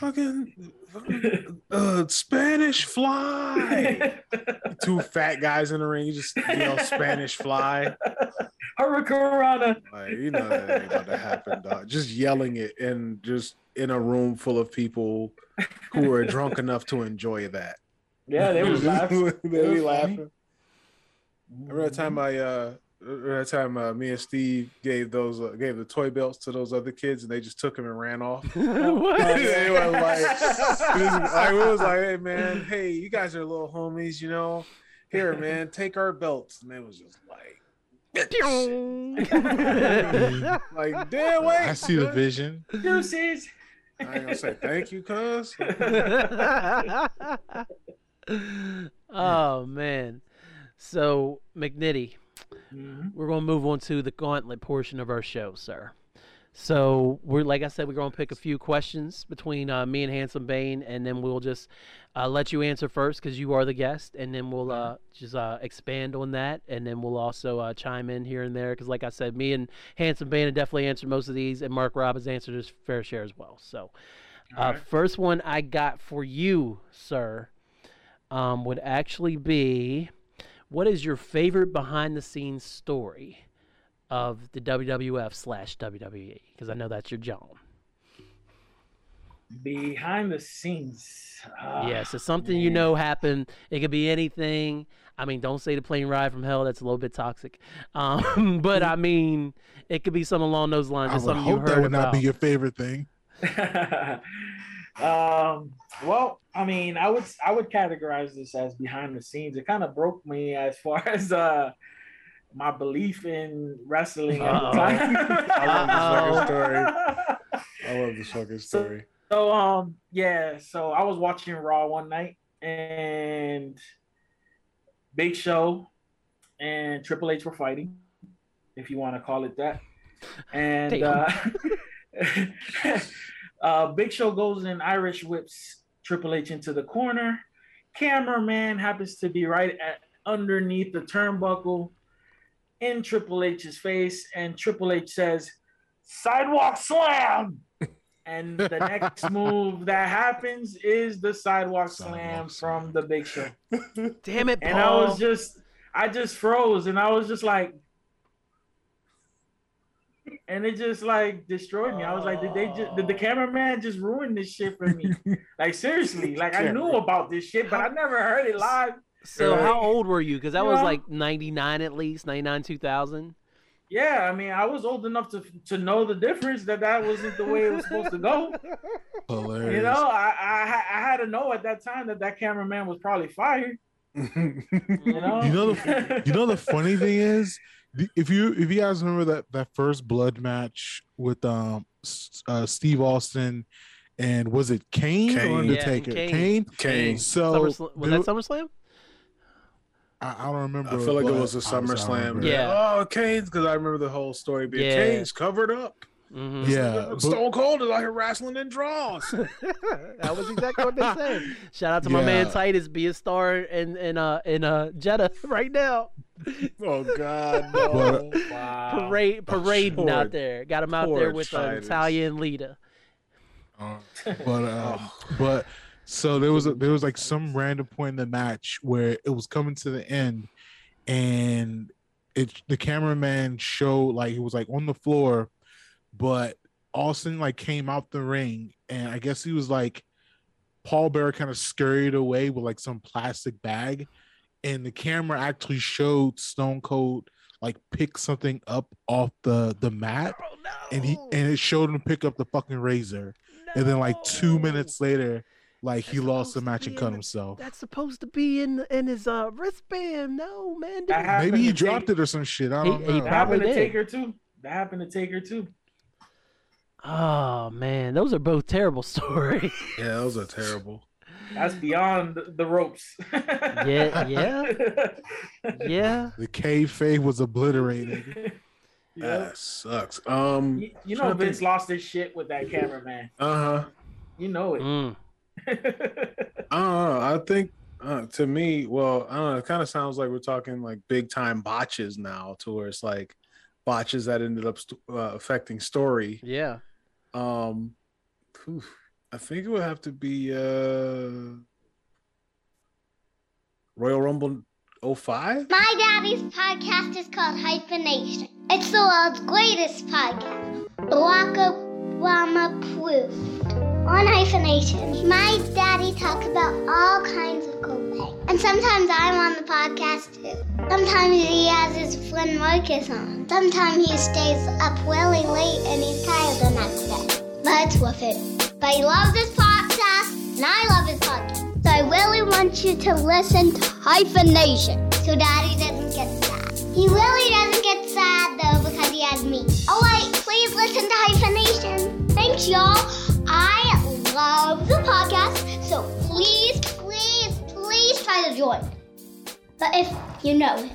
fucking uh, Spanish Fly. Two fat guys in the ring, you just you know Spanish Fly. Hurricanrana. Like you know that ain't about to happen, dog. Just yelling it and just in a room full of people who are drunk enough to enjoy that. Yeah, they was laughing. they It be was funny. laughing. Remember that time I uh remember that time uh, me and Steve gave those uh, gave the toy belts to those other kids and they just took them and ran off. what? they were like, was, like, it was like, hey man, hey, you guys are little homies, you know. Here, man, take our belts. And it was just like, like, damn, wait. I see the vision. Deuces. I ain't gonna say thank you, cuz. oh man. So McNitty, Mhm. we're gonna move on to the gauntlet portion of our show, sir. So we're like I said, we're gonna pick a few questions between uh, me and Handsome Bane, and then we'll just uh, let you answer first because you are the guest, and then we'll uh, just uh, expand on that, and then we'll also uh, chime in here and there because, like I said, me and Handsome Bane have definitely answered most of these, and Mark Robb has answered his fair share as well. So, uh, Alright. first one I got for you, sir, um, would actually be, what is your favorite behind the scenes story of the WWF slash WWE? Because I know that's your John. Behind the scenes. Ah, yes, it's something you know happened. It could be anything. I mean, don't say the plane ride from hell. That's a little bit toxic. Um, but I mean, it could be something along those lines. I would something you hope heard that would not be your favorite thing. um well i mean i would i would categorize this as behind the scenes. It kind of broke me as far as uh my belief in wrestling at the time. I love this fucking story. I love this fucking story. so um yeah so i was watching raw one night and big show and triple h were fighting if you want to call it that. And uh, uh big show goes in irish whips triple h into the corner cameraman happens to be right at underneath the turnbuckle in triple h's face and triple h says sidewalk slam and the next move that happens is the sidewalk, Sidewalk slam slam. from the big show Damn it, Paul. and I was just, I just froze, and I was just like, and it just like destroyed me. I was like, did they just, did the oh. cameraman just ruin this shit for me? like seriously, like I knew about this shit, but I never heard it live. so Right. how old were you? Because that was Yeah. like 99 at least, 99, 2000. Yeah, I mean, I was old enough to to know the difference that that wasn't the way it was supposed to go. Hilarious. You know, I I, I had to know at that time that that cameraman was probably fired. You know, You know the- you know the funny thing is, the- if you if you guys remember that that first blood match with um uh, Steve Austin and was it Kane, Kane. or Yeah, Undertaker? Kane. Kane. Kane. So SummerSlam, was there- that SummerSlam? I, I don't remember. I feel like it was a obviously I SummerSlam. Yeah. Oh, Kane's because I remember the whole story being Yeah. Kane's covered up. hmm Yeah, but- Stone Cold is out here wrestling in draws. that was exactly what they said. Shout out to my man Titus, be a star in in uh in uh Jeddah right now. oh God, no. But- wow. Parade parading poor- out there. Got him out there with uh, Italian Natalya and Lita. Uh, but um, but so there was a, there was like some random point in the match where it was coming to the end, and it the cameraman showed like he was like on the floor, but Austin like came out the ring, and I guess he was like Paul Bearer kind of scurried away with like some plastic bag, and the camera actually showed Stone Cold like pick something up off the the mat, Oh, no. and he and it showed him pick up the fucking razor, and then like two minutes later, like he lost the match and cut in the- himself. That's supposed to be in in his uh wristband. No, man. That dude. happened Maybe he to dropped Take- it or some shit. I don't he know. That probably happened to did. Taker too. That happened to Taker too. Oh man, those are both terrible stories. Yeah, those are terrible. That's beyond the ropes. Yeah, yeah. yeah. the kayfabe was obliterated. yeah. That sucks. Um. You, you know Vince think- lost his shit with that cameraman. Uh huh. You know it. Mm. I don't. I think uh, to me, well, I don't know. It kind of sounds like we're talking like big time botches now, to where it's like botches that ended up st- uh, affecting story. Yeah. Um, phew, I think it would have to be uh Royal Rumble 05. My daddy's podcast is called Hyphenation. It's the world's greatest podcast. Barack Obama proved. On Hyphenation, my daddy talks about all kinds of cool things. And sometimes I'm on the podcast too. Sometimes he has his friend Marcus on. Sometimes he stays up really late and he's tired the next day. But it's worth it. But he loves this podcast and I love his podcast. So I really want you to listen to Hyphenation so daddy doesn't get sad. He really doesn't get sad though because he has me. Oh wait, please listen to Hyphenation. Thanks y'all. I love the podcast, so please, please, please try to join. But if you know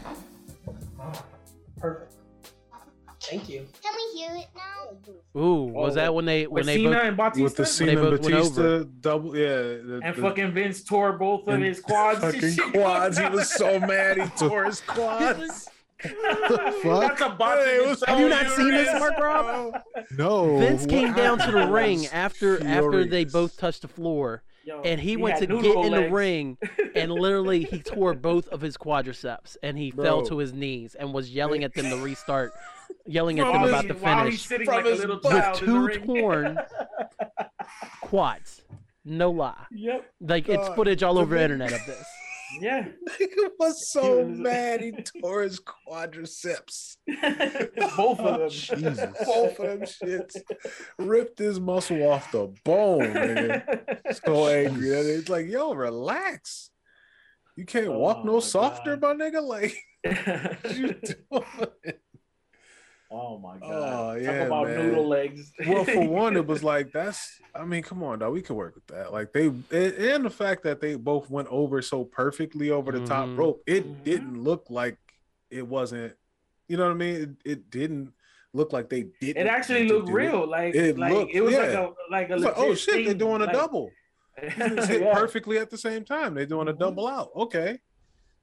Thank you. can we hear it now? Ooh, was Oh, that when they when they Cena both? and Batista With the they Cena both went Batista double, yeah, the, and the fucking Vince tore both of his quads. fucking quads. He was so mad he tore his quads. That's a botch. Hey, was Have you not dude. seen this, Mark Rob? No, Vince what came down to the ring after after they both touched the floor, Yo, and he, went to get noodle in the ring, and literally he tore both of his quadriceps, and he fell to his knees and was yelling at them to restart, yelling at them he's- about the while he's finish From like his little with two torn quads. No lie, yep. like it's footage all over the internet of this. Yeah. Nigga was so was- mad he tore his quadriceps. Both of them. Jesus. Both of them shits ripped his muscle off the bone. Nigga. So angry. And It's like, yo, relax. You can't walk Oh no softer, God. my nigga. Like, what you doing? Oh my god. Oh, Talk yeah, about man. noodle legs. well, for one, it was like that's. I mean, come on, dog. We can work with that. Like they, and and the fact that they both went over so perfectly over the top Mhm. rope, it Mhm. didn't look like it wasn't. You know what I mean? It, it didn't look like they didn't. It actually looked do it. real. Like It like looked- it was like yeah. a like a It's like, oh legit shit, they're doing a like- double. Hit Yeah. perfectly at the same time. They're doing a Mhm. double out. Okay,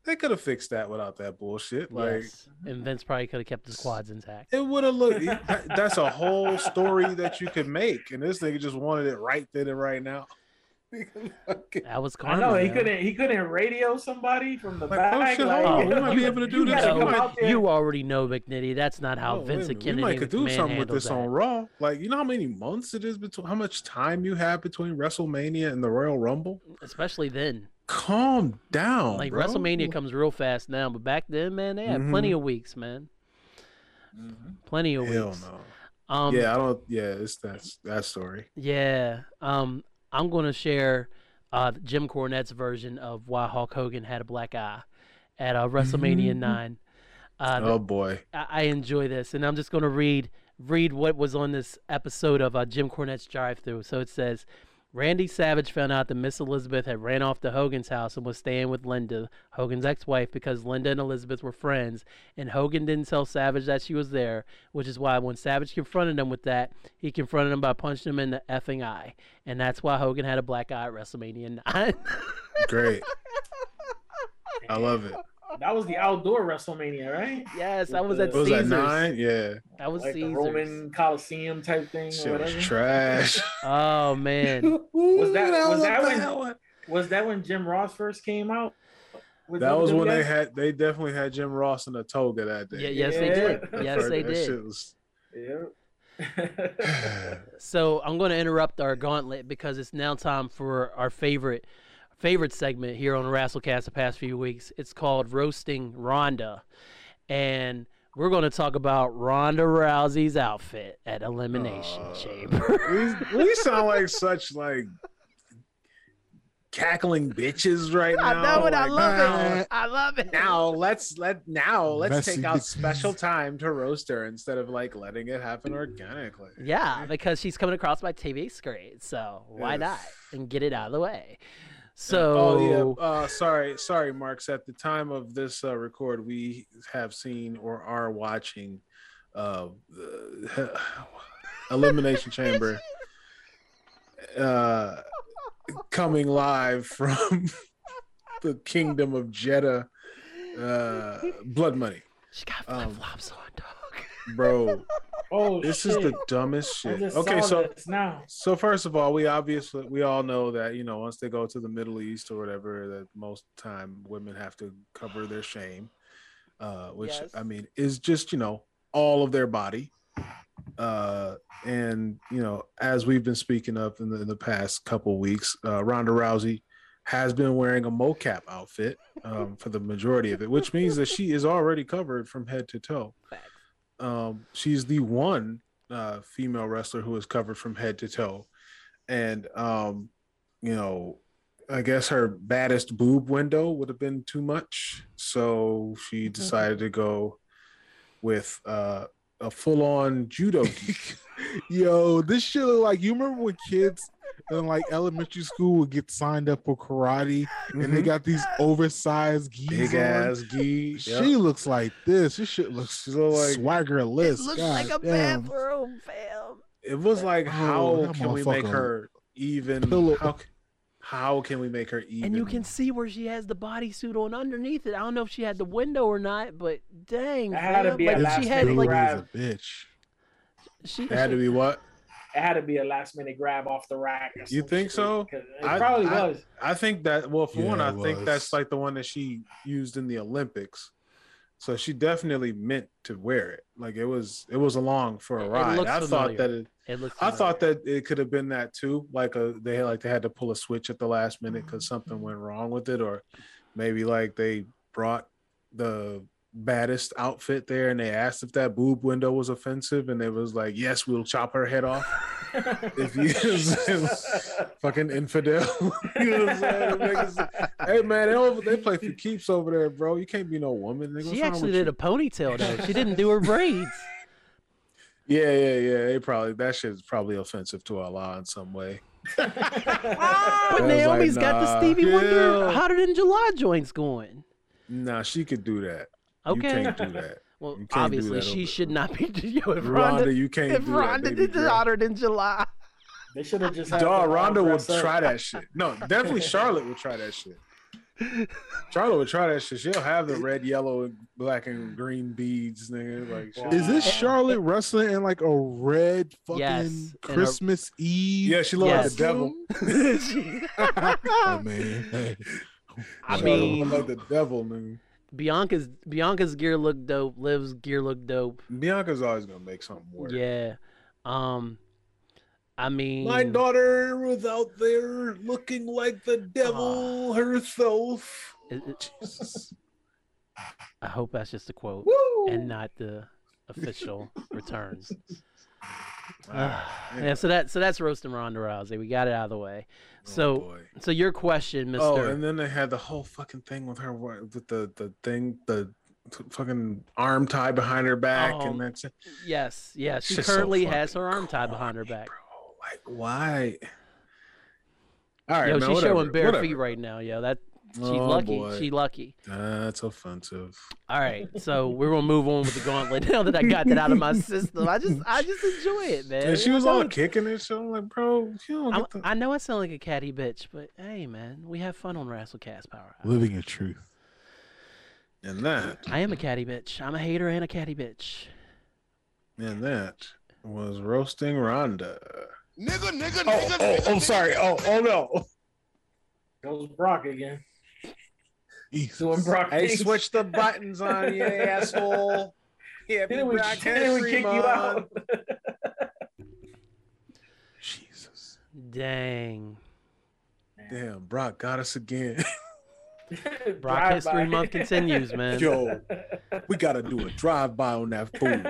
they could have fixed that without that bullshit. Like yes, and Vince probably could have kept his quads intact. it would have looked. that's a whole story that you could make, and this nigga just wanted it right then and right now. That was I karma. know he man. couldn't he couldn't radio somebody from the Like, back. oh, shit, like, hold on, we might be able to do you this. gotta We come might- out there. You already know, McNitty. That's not how Oh, wait a Vince minute. Kennedy We might could do something with this handles on. Raw. Like, you know how many months it is between how much time you have between WrestleMania and the Royal Rumble? especially then. Calm down. like bro. WrestleMania comes real fast now, but back then, man, they had plenty of weeks, man. Mhm. Plenty of Hell weeks. no. Um, yeah, I don't. Yeah, it's that's that story. Yeah. Um, I'm going to share uh, Jim Cornette's version of why Hulk Hogan had a black eye at uh, WrestleMania 9. Uh, oh boy. I, I enjoy this, and I'm just going to read read what was on this episode of uh, Jim Cornette's Drive Through. So it says, Randy Savage found out that Miss Elizabeth had ran off to Hogan's house and was staying with Linda, Hogan's ex-wife, because Linda and Elizabeth were friends, and Hogan didn't tell Savage that she was there, which is why when Savage confronted him with that, he confronted him by punching him in the effing eye, and that's why Hogan had a black eye at WrestleMania 9. Great. I love it. That was the outdoor WrestleMania, right? yes, I was at What was that nine? Yeah. That was Like the Caesars. Roman Coliseum type thing or Shit was whatever. trash. Oh man. Was that- was that when- one. Was that when Jim Ross first came out? with That was when they had. They definitely had Jim Ross in a toga that Yeah, day. yes they did. Yes they did. shit was- Yeah. So I'm going to interrupt our gauntlet because it's now time for our favorite favorite segment here on WrestleCast the past few weeks. It's called Roasting Ronda, and we're going to talk about Ronda Rousey's outfit at Elimination Uh, Chamber. we, we sound like such like cackling bitches right now. I know it. I love now- it. I love it. Now let's let now let's Messy take out bitches. special time to roast her instead of like letting it happen organically. Yeah, because she's coming across my TV screen. So why Yeah. not? And get it out of the way. So oh yeah. Uh, sorry, sorry, Marks. At the time of this uh, record, we have seen or are watching uh, the Elimination Chamber uh, coming live from the Kingdom of Jeddah. Uh, Blood Money, she got um, flip flops on, dog. bro. Oh, This is the dumbest shit. Okay, so this now. so first of all, we obviously we all know that you know once they go to the Middle East or whatever, that most time women have to cover their shame, uh, which Yes. I mean is just you know all of their body, uh, and you know as we've been speaking up in the, in the past couple weeks, uh, Ronda Rousey has been wearing a mocap outfit um, for the majority of it, which means that she is already covered from head to toe Facts. Um, she's the one uh, female wrestler who is covered from head to toe, and um, you know, I guess her baddest boob window would have been too much, so she decided to go with uh, a full-on judo geek. Yo, this shit look like you remember when kids in like elementary school would get signed up for karate and they Mhm. got these oversized geese big on? ass gi. She looks like this. This shit looks She look like- swaggerless. It looks God like a damn. bathroom, fam. It was like, how that can we make her even? pillow- How, how can we make her even? And you can see where she has the bodysuit on underneath it. I don't know if she had the window or not, but dang, That had to be a like last she had minute like a bitch. she It had to be what? It had to be a last minute grab off the rack. You think shit, so? 'cause It I- probably I- was. I think that well, for one, I think was. that's like the one that she used in the Olympics. So she definitely meant to wear it. Like it was, it was along for a It ride. I familiar. thought that it, It looks. I thought that it could have been that too. Like a, they like they had to pull a switch at the last minute because something went wrong with it, or maybe like they brought the baddest outfit there and they asked if that boob window was offensive, and it was like, yes, we'll chop her head off if you fucking infidel. you know what I'm saying? Hey man, they, don't, they play for keeps over there, bro. You can't be no woman. Nigga. She actually did you? a ponytail though. She didn't do her braids. Yeah, yeah, yeah. They probably that shit is probably offensive to Allah in some way. But I was Naomi's like, got the nah, Stevie Wonder yeah. hotter than July joints going. Nah, she could do that. Okay. You can't do that. Well, You can't do obviously that she over- should not be. Yo, if Ronda, Ronda, you can't if do Ronda that. Baby did girl. hotter than July, They should have just had Dog, the arm Ronda would up. try that shit. No, definitely Charlotte would try that shit. Charlotte would try that shit. She'll have the red, yellow, and black and green beads, nigga. Like, shit. Is this Charlotte wrestling in like a red fucking Yes, and her- Christmas Eve? yeah, she looked Yes. like the devil. She- oh man. Hey. I Charlotte mean, looked like the devil, nigga. Bianca's Bianca's gear looked dope. Liv's gear looked dope. Bianca's always gonna make something work. Yeah. Um, I mean, My daughter was out there looking like the devil herself. it- it- I hope that's just a quote Woo! and not the official return. Alright, yeah, so that so that's roasting Ronda Rousey. We got it out of the way. Oh, So boy. so your question, oh, Mister. Oh, and then they had the whole fucking thing with her with the the thing the fucking arm tied behind her back, and oh, that's it. yes, yes. She Shit's so currently has her arm tied behind her back. bro. Like why? All right, yo, man, she's whatever, showing bare whatever. feet right now. Yo, that she's Oh, lucky. boy. She lucky. That's offensive. All right, so we're gonna move on with the gauntlet now that I got that out of my system. I just I just enjoy it, man. And she was know all kicking and shit. I'm like, bro, you don't I'm- get the. I know I sound like a catty bitch, but hey, man, we have fun on WrestleCast Power. Hour. Living a truth. and that, I am a catty bitch. I'm a hater and a catty bitch. and that was roasting Ronda. Nigga, nigga, Oh, nigga, oh, nigga. I'm sorry. Oh, oh no. Goes Brock again. Jesus. Doing Brock. Hey, things. switch the buttons on you, asshole. Yeah, Didn't we, didn't we kick you out? Jesus. Dang. Damn, Brock got us again. Brock Drive History by. Month continues, man. Yo, we gotta do a drive by on that fool.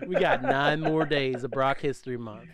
We got nine more days of Brock History Month.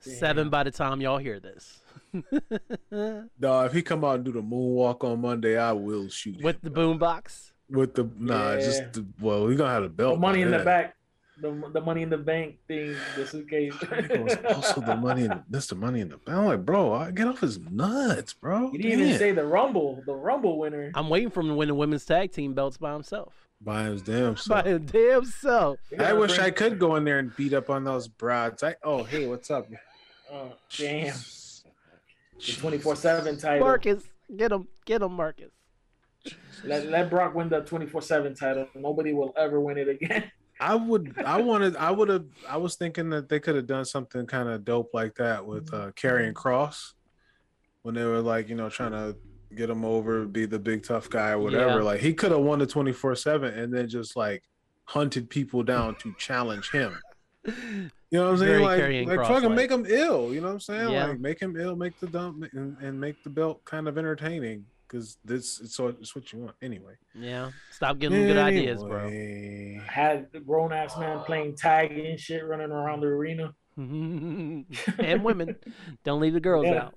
Seven by the time y'all hear this. No, if he come out and do the moonwalk on Monday, I will shoot him. With the boombox. with the nah, Yeah. just the, well, we gonna have the belt. The money by in the back, the the money in the bank thing, the suitcase. It was also the money. In, that's the money in the bank. I'm like, bro, I get off his nuts, bro. You didn't even say the Rumble, the Rumble winner. I'm waiting for him to win the women's tag team belts by himself. by his damn By self. his damn self. I wish I could go in there and beat up on those broads. I oh hey, what's up? Oh, damn. The twenty four seven title. Marcus. Get him. Get him, Marcus. Let, let Brock win the twenty four seven title. Nobody will ever win it again. I would. I wanted. I would have. I was thinking that they could have done something kind of dope like that with uh, Karrion Kross when they were like, you know, trying to get him over, be the big tough guy or whatever. Yeah. Like he could have won the twenty four seven and then just like hunted people down to challenge him. You know what I'm saying? Very like, like fucking make him ill. You know what I'm saying? Yeah. Like make him ill, make the dump, and, and make the belt kind of entertaining because this it's, so it's what you want anyway. Yeah. Stop giving him good ideas, bro. Had the grown ass man playing tag and shit running around the arena. and women. Don't leave the girls Yeah. out.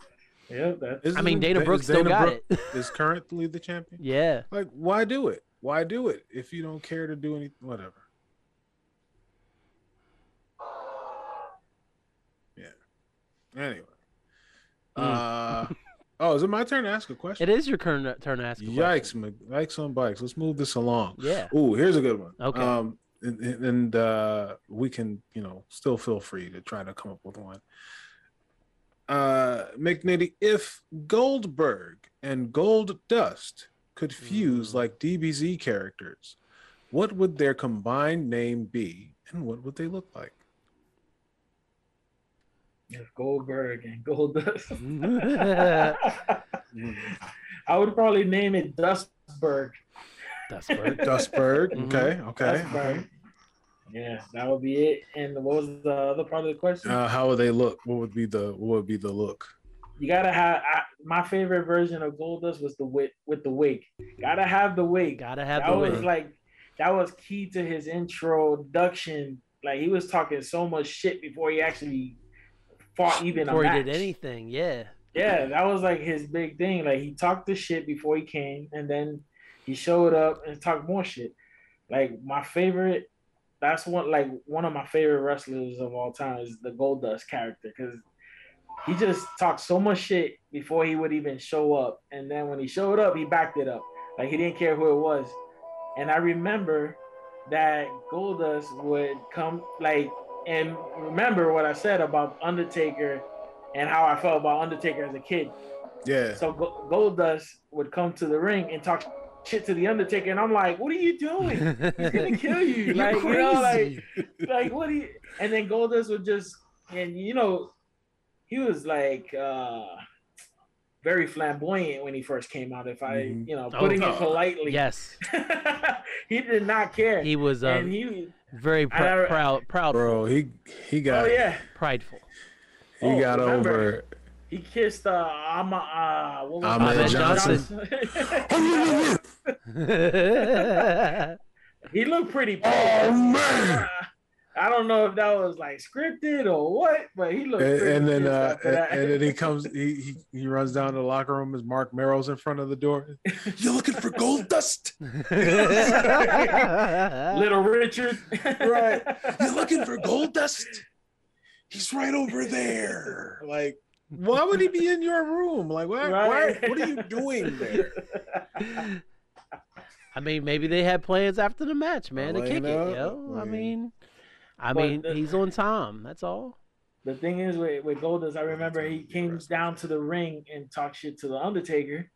Yeah, that's I mean, Dana is Brooks still got Brooke it. is currently the champion. yeah. Like, why do it? Why do it if you don't care to do anything? whatever? Yeah. Anyway. Uh oh, is it my turn to ask a question? It is your turn, to, turn to ask a Yikes, question. yikes on bikes. Let's move this along. Yeah. Ooh, here's a good one. Okay. Um, and, and and, uh, we can, you know, still feel free to try to come up with one. Uh, McNitty, if Goldberg and Goldust could fuse Mm. like DBZ characters, what would their combined name be, and what would they look like? If Goldberg and Goldust. Mm. I would probably name it Dustberg. Dustberg. Dustberg. Mhm. Okay. Okay. Dustberg. okay. Yeah, that would be it. And what was the other part of the question? Uh, how would they look? What would be the what would be the look? you gotta have I, my favorite version of Goldust was the wig with the wig. Gotta have the wig. Gotta have that the was wig. like that was key to his introduction. Like he was talking so much shit before he actually fought even Before he did anything, yeah. Yeah, that was like his big thing. Like he talked the shit before he came, and then he showed up and talked more shit. Like my favorite, that's one like one of my favorite wrestlers of all time is the Goldust character because he just talked so much shit before he would even show up, and then when he showed up, he backed it up. Like he didn't care who it was. And I remember that Goldust would come like and remember what I said about Undertaker and how I felt about Undertaker as a kid. Yeah. So Go- Goldust would come to the ring and talk shit to the Undertaker, and I'm like, "What are you doing? He's gonna kill you!" You're like, you know, like, crazy. like what do you? And then Goldust would just, and you know, he was like uh very flamboyant when he first came out. If I, Mhm. you know, Oh, putting oh. it politely, yes. he did not care. He was and um, he, very pr- I- proud, proud, Bro, he he got oh yeah, prideful. he Oh, got remember. over he kissed uh, Ama, uh, what was Ahmed it? Johnson. he looked pretty. Oh, man. I don't know if that was like scripted or what, but he looked. and, pretty and then uh and, and then he comes he, he he runs down to the locker room as Marc Mero's in front of the door. You're looking for Goldust? Little Richard. Right. You're looking for Goldust? He's right over there. Like, why would he be in your room? Like, why, why what are you doing there? I mean, maybe they had plans after the match, man, to Laying kick it, up, yo. I like- mean, I But mean, the- he's on time. That's all. The thing is with, with Goldust, I remember he came down to the ring and talked shit to the Undertaker,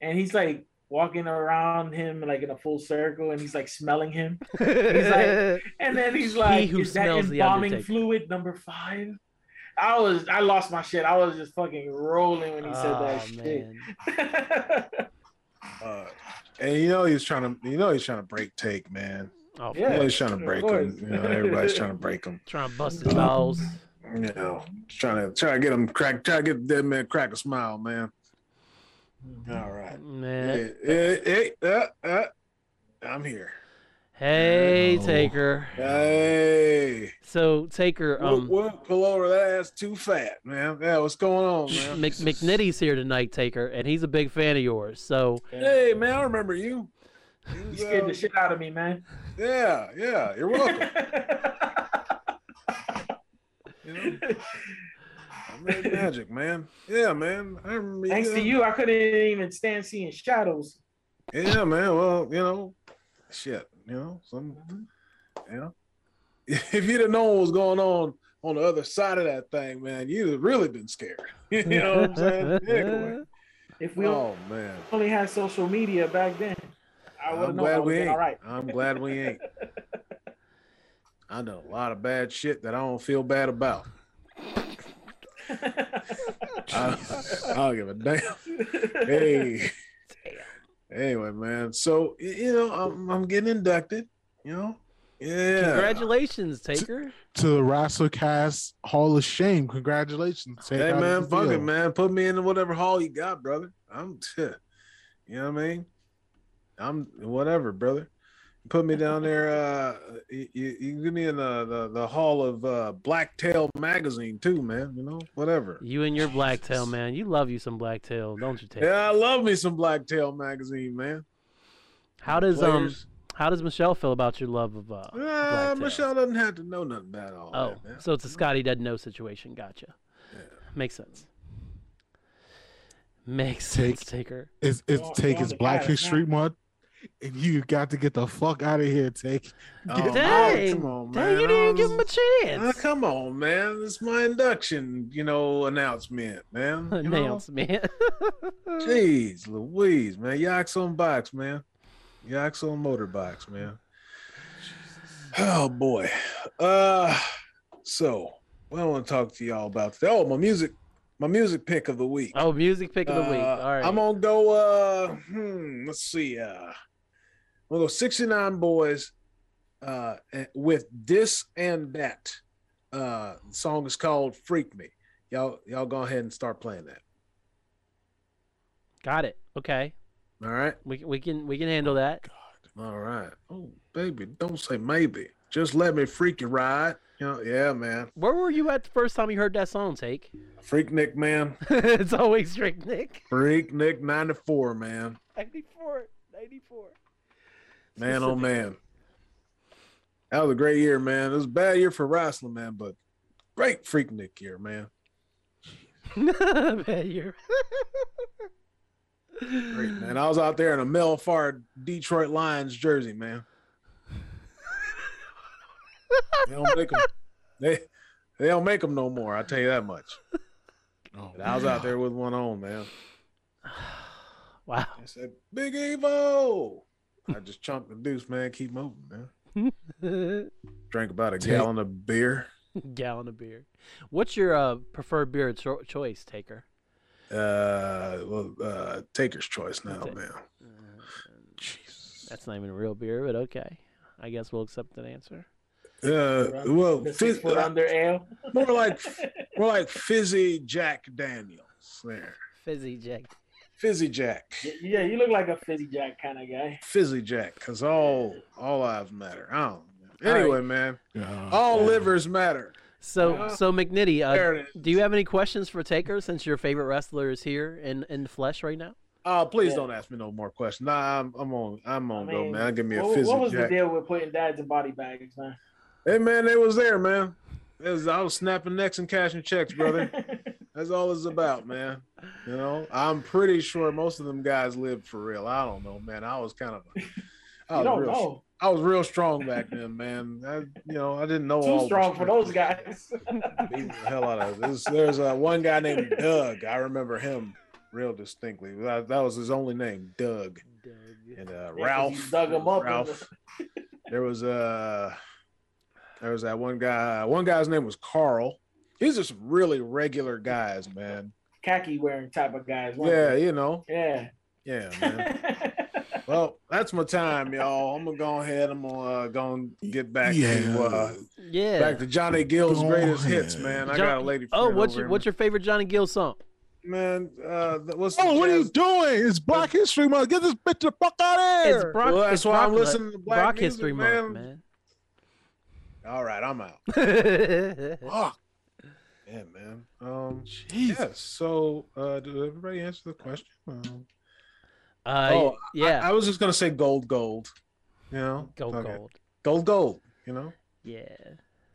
and he's like walking around him like in a full circle, and he's like smelling him, he's like- and then he's like, who "Is that smells the embalming Undertaker." fluid number five? I was, I lost my shit. I was just fucking rolling when he said that Oh, shit. Uh, and you know he's trying to you know he's trying to break take, man. Oh, Yeah. You he's trying to break course. him. You know, everybody's trying to break him. trying to bust his balls. You know, trying to try to get him crack try to get that man crack a smile, man. All right. Man. Hey, hey, hey, uh, uh, I'm here. Hey, No. Taker. Hey. So Taker, Um, um, whoop, whoop, pull over that ass too fat, man. Yeah, what's going on, man? Mc, McNitty's here tonight, Taker, and he's a big fan of yours. So Hey, man, I remember you. You You scared uh, the shit out of me, man. Yeah, yeah, you're welcome. you know? I made magic, man. Yeah, man. I remember Thanks to you, I couldn't even stand seeing shadows. Yeah, man. Well, you know, shit. You know, some. Mm-hmm. You know, if you'd have known what was going on on the other side of that thing, man, you'd have really been scared. you know what I'm saying? Yeah. If we Oh man, only had social media back then, I would have I'm known glad we ain't. been all right. I'm glad we ain't. I know a lot of bad shit that I don't feel bad about. I, I don't give a damn. Hey. Anyway, man. So you know, I'm I'm getting inducted. You know. Yeah. congratulations, Taker. To the WrestleCast Hall of Shame. Congratulations. Tate. Hey man, fuck it, man. Put me in whatever hall you got, brother. I'm, you know what I mean. I'm whatever, brother. Put me down there. Uh, you, you you can get me in the, the the hall of uh, Blacktail magazine too, man. You know, whatever. You and your blacktail, man. You love you some blacktail, don't you, Taylor? Yeah, I love me some Blacktail magazine, man. How does um how does Michelle feel about your love of uh Uh, Blacktail? Michelle doesn't have to know nothing about all Oh, that, man. so it's a Scotty doesn't know situation. Gotcha. Makes sense. Makes Take- sense, Taker. It's, it's Go on- take his Black History Month. And you got to get the fuck out of here, take. Oh, Dang, come on, dang, man. you didn't give him a chance. come on, man. It's my induction, you know, announcement, man. You man. Jeez, Louise, man. Yaks on bikes, man. Yaks on motorbikes, man. Oh boy. Uh so what I want to talk to y'all about today. Oh, my music, my music pick of the week. oh, music pick of the week. Uh, All right. I'm gonna go uh hmm, let's see. Uh Gonna go 69 Boyz uh with this and that. Uh the song is called Freak Me. Y'all y'all go ahead and start playing that. Got it. Okay. All right. We we can we can handle that. God. All right. Oh, baby, don't say maybe. Just let me freak you ride. You know, yeah, man. Where were you at the first time you heard that song, Take? Freaknik, man. it's always Drake Nick. Freaknik 94, man. 94. 94. Man, oh, man. That was a great year, man. It was a bad year for wrestling, man, but great Freaknik year, man. Man, you're Great, man. I was out there in a Mel Farr Detroit Lions jersey, man. They don't make them. They, they don't make them no more. I tell you that much. Oh, I was out there with one on, man. wow. I said, Big Evo. I just chunked the deuce, man. Keep moving, man. Drank about a Take- gallon of beer. Gallon of beer. What's your uh, preferred beer cho- choice, Taker? Uh, well, uh, taker's choice now, Okay. man. That's not even a real beer, but okay. I guess we'll accept that answer. Uh, well, fizz, six foot under ale. more like more like fizzy Jack Daniels there. Fizzy Jack. Fizzy Jack, Yeah, you look like a fizzy jack kind of guy. fizzy Jack, because all all lives matter. I don't. know. All right. Anyway, man, Yeah. all livers matter. So, Yeah. so McNitty, uh, There it is. do you have any questions for Taker since your favorite wrestler is here in, in the flesh right now? Uh, please Yeah. don't ask me no more questions. Nah, I'm, I'm on. I'm on go, man. Give me a what, fizzy what was Jack. the deal with putting dads in body bags, man? Hey man, they was there, man. It was, I was snapping necks and cashing checks, brother. That's all it's about, man. You know, I'm pretty sure most of them guys lived for real. I don't know, man. I was kind of, a, I you was don't real, know. I was real strong back then, man. I, you know, I didn't know all Too the strong for those guys. Beat the hell out of it. There's, there's uh, one guy named Doug. I remember him real distinctly. That, that was his only name, Doug. And uh, Yeah, 'cause you Ralph. dug 'em up in Ralph. There was uh there was that one guy. One guy's name was Carl. These are some really regular guys, man. khaki wearing type of guys. Yeah, they? you know. yeah. Yeah, man. well, that's my time, y'all. I'm gonna go ahead. I'm gonna uh, go and get back to uh, Yeah. back to Johnny Gill's Go greatest ahead. hits, man. I John- got a lady. oh, what's over your here, what's your favorite Johnny Gill song? man. Uh, what's Oh, the what are you doing? It's Black History Month. Get this bitch the fuck out of It's here. Brock. Well, that's it's why I'm listening to Black Brock music, History man. Month, man. All right, I'm out. Fuck. Yeah, man. Um, Jeez. yes. So, uh, did everybody answer the question? Um, Uh, oh, yeah, I, I was just gonna say gold, gold. You know, gold, Okay. gold. gold, gold. You know, Yeah,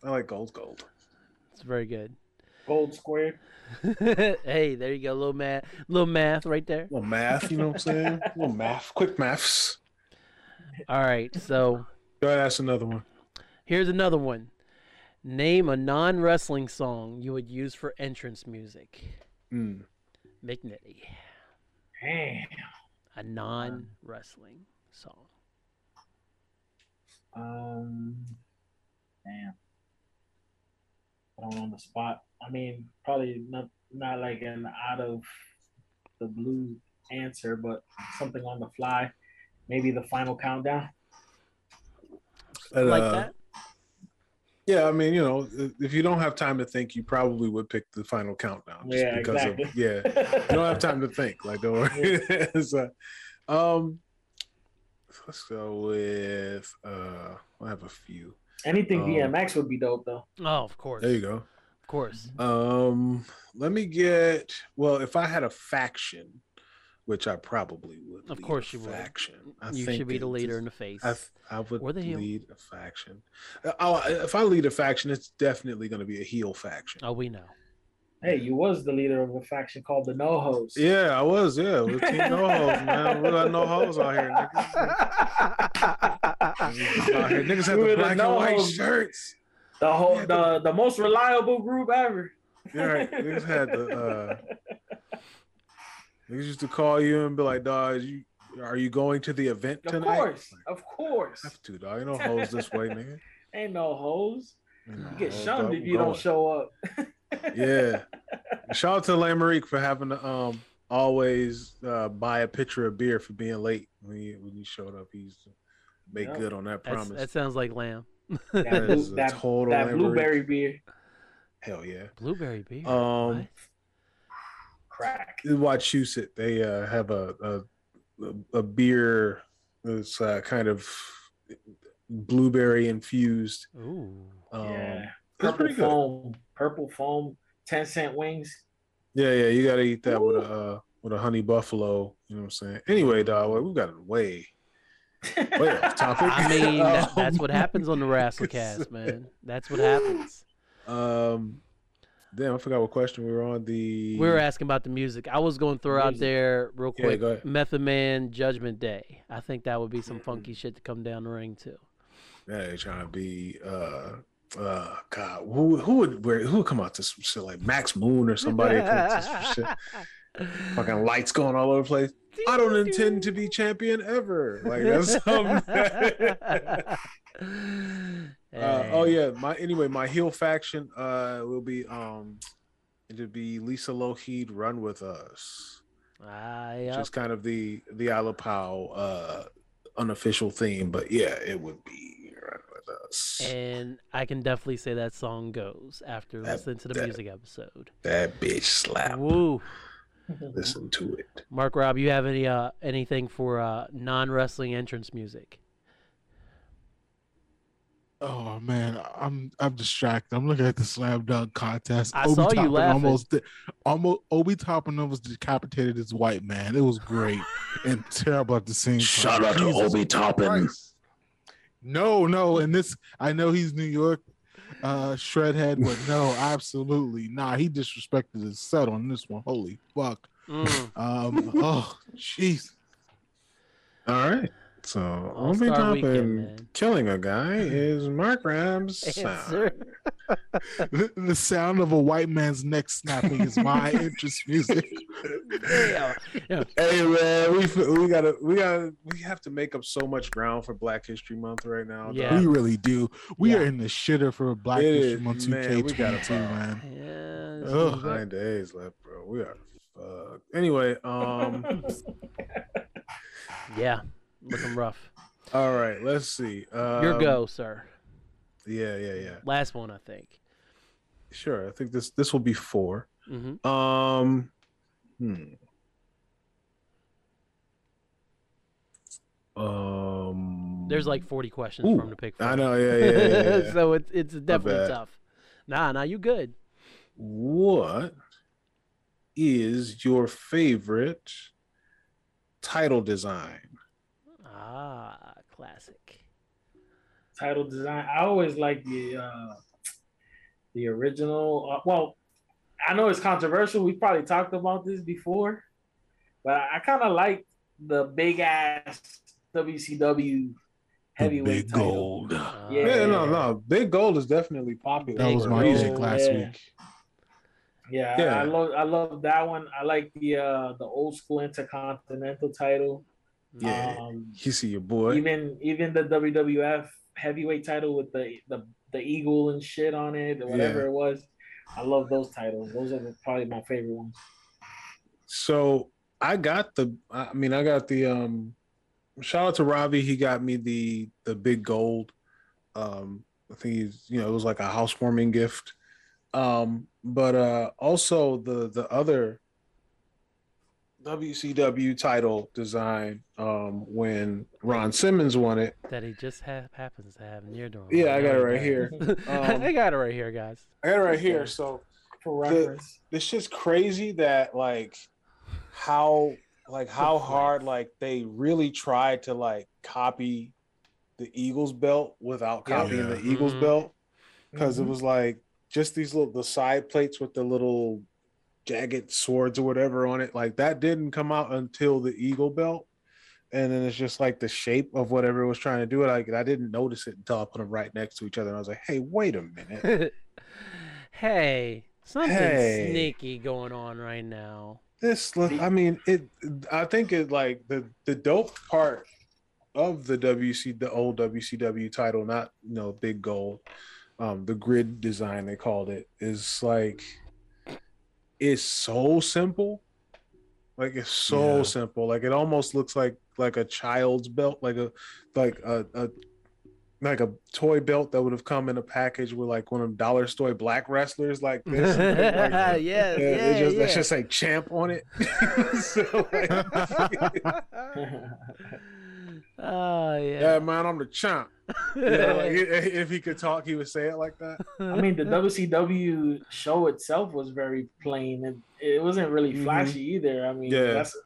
I like gold, gold. it's very good. Gold squared. hey, there you go. Little math, little math right there. little math. You know what I'm saying? little math, quick maths. All right, so Go ahead, ask another one. here's another one. Name a non wrestling song you would use for entrance music. Mm. McNitty. Damn. A non wrestling song. Um, damn. I don't know on the spot. I mean, probably not not like an out of the blue answer, but something on the fly. Maybe the final countdown. And, like uh, that? Yeah, I mean, you know, if you don't have time to think, you probably would pick the final countdown. Just Yeah, because exactly. of yeah. You don't have time to think. Like, don't worry. so, um, let's go with uh, I have a few. Anything Um, DMX would be dope though. Oh, of course. There you go. Of course. Um, let me get. Well, if I had a faction, which I probably would. Of lead course a you would. faction. I you think should be the leader just- in the face. I, I would Or the heel. lead a faction. I'll- if I lead a faction, it's definitely going to be a heel faction. oh, we know. Hey, you was the leader of a faction called the No Hos. Yeah, I was. Yeah, we're team no hoes, man. We got no hoes out here, niggas. Out here, niggas have We the were the black and white hoes. shirts. The whole the the most reliable group ever. Yeah, right. Niggas had the. Uh, niggas used to call you and be like, "Dog, you are you going to the event tonight? Of tonight?" course, of course. I Have to, dog. You know hoes this way, nigga. Ain't no hoes. Ain't no You get hoes, shunned dog. if We you don't show up. Yeah. Shout out to Lamarique for having to um always uh, buy a pitcher of beer for being late when he when he showed up. He's make Yep. good on that That's, promise. that sounds like lamb. That, That blue, a that, total that blueberry beer Hell yeah. Blueberry beer. Um, What? Crack. in Wachusett, they uh, have a, a a- a beer that's uh, kind of blueberry infused. Ooh. Um, yeah. it's Purple pretty good. foam. Purple foam. Ten cent wings. Yeah, yeah, you got to eat that with a uh, with a honey buffalo. You know what I'm saying? Anyway, dog, we got it way way off topic. I mean, that, that's Um, what happens on the WrestleCast, man. That's what happens. Um, damn, I forgot what question we were on. The We were asking about the music. I was going to throw out there real quick. ahead. Method Man, Judgment Day. I think that would be Mm-hmm. some funky shit to come down the ring too. Yeah, they trying to be uh uh God, who who would wear who would come out to some shit like Max Moon or somebody come out to some shit. Fucking lights going all over the place. I don't intend to be champion ever. Like that's something. Uh, oh yeah, my anyway, my heel faction uh will be um it'll be Lisa Lougheed run with us. Ah, Which yep. is kind of the the Alapau uh unofficial theme, but yeah, it would be run with us. And I can definitely say that song goes after That- listening to the that- music episode. that bitch slap. Woo. Listen to it. Mark Rob, you have any uh anything for uh non wrestling entrance music? Oh man, I'm I'm distracted. I'm looking at the slam dunk contest. I saw you laughing. Almost, almost Obi Toppin almost decapitated this white man. It was great and terrible at the same time. Shout out Jesus Toppin. Christ. No, no, and this I know he's New York uh shredhead, but no, absolutely nah. He disrespected his set on this one. Holy fuck. Mm. Um, oh jeez. All right. So Obi All-Star Weekend, Toppin man. killing a guy is Mark Rab's Yes, sound. The, the sound of a white man's neck snapping is my interest music. Yeah. Yeah. Hey man, we we gotta we gotta we have to make up so much ground for Black History Month right now. dog. Yeah. We really do. We Yeah. are in the shitter for Black It History is, Month man, 2K22, gotta ball. man. Yeah, this Ugh. Nine days left, bro. We are fucked. Anyway, um, yeah, looking rough. all right, let's see. Um, Your go, sir. Yeah, yeah, yeah. Last one, I think. Sure. I think this this will be four. hmm Um, Hmm. Um. There's like 40 questions Ooh, for him to pick from. I know. Yeah, yeah, yeah. yeah, yeah. so it's it's definitely tough. Nah, nah, you good. what is your favorite title design? Ah, classic. Title design. I always like the uh the original. Uh, well, I know it's controversial. We probably talked about this before, but I, I kind of like the big ass WCW heavyweight Big title. Gold. Uh, Yeah. Yeah, no, no. Big Gold is definitely popular. That was my music last Yeah. week. Yeah, Yeah. I love I love that one. I like the uh the old school intercontinental title. Yeah. Um, You see your boy. even even the WWF heavyweight title with the the, the eagle and shit on it or whatever Yeah. it was. I love those titles. Those are probably my favorite ones. So I got the. I mean, I got the. Um, shout out to Ravi. He got me the the big gold. Um, I think he's. You know, it was like a housewarming gift. Um, but uh, also the the other WCW title design. Um, when Ron Simmons won it. That he just ha- happens to have near door. Yeah, I got it right here. Um, I got it right here, guys. I got it right here. So For The- reference. this shit's crazy that like how like how hard like they really tried to like copy the Eagles belt without Yeah. copying the Yeah. Eagles Mhm. belt because Mhm. it was like just these little the side plates with the little jagged swords or whatever on it like that didn't come out until the Eagle belt and then it's just like the shape of whatever it was trying to do like I didn't notice it until I put them right next to each other and I was like hey wait a minute hey, something Hey. sneaky going on right now. This, look, I mean, it. I think it like the the dope part of the WC, the old WCW title, not you know big gold, um, the grid design they called it is like, it's so simple, like it's so Yeah. simple, like it almost looks like like a child's belt, like a like a. a like a toy belt that would have come in a package with like one of them dollar store black wrestlers like this. yeah, Like, yeah, yeah, it's just, yeah. That's just like champ on it. so, like, oh yeah, yeah. man, I'm the champ. You know, like, if he could talk, he would say it like that. I mean, the WCW show itself was very plain. It, it wasn't really Mhm. flashy either. I mean, Yeah. that's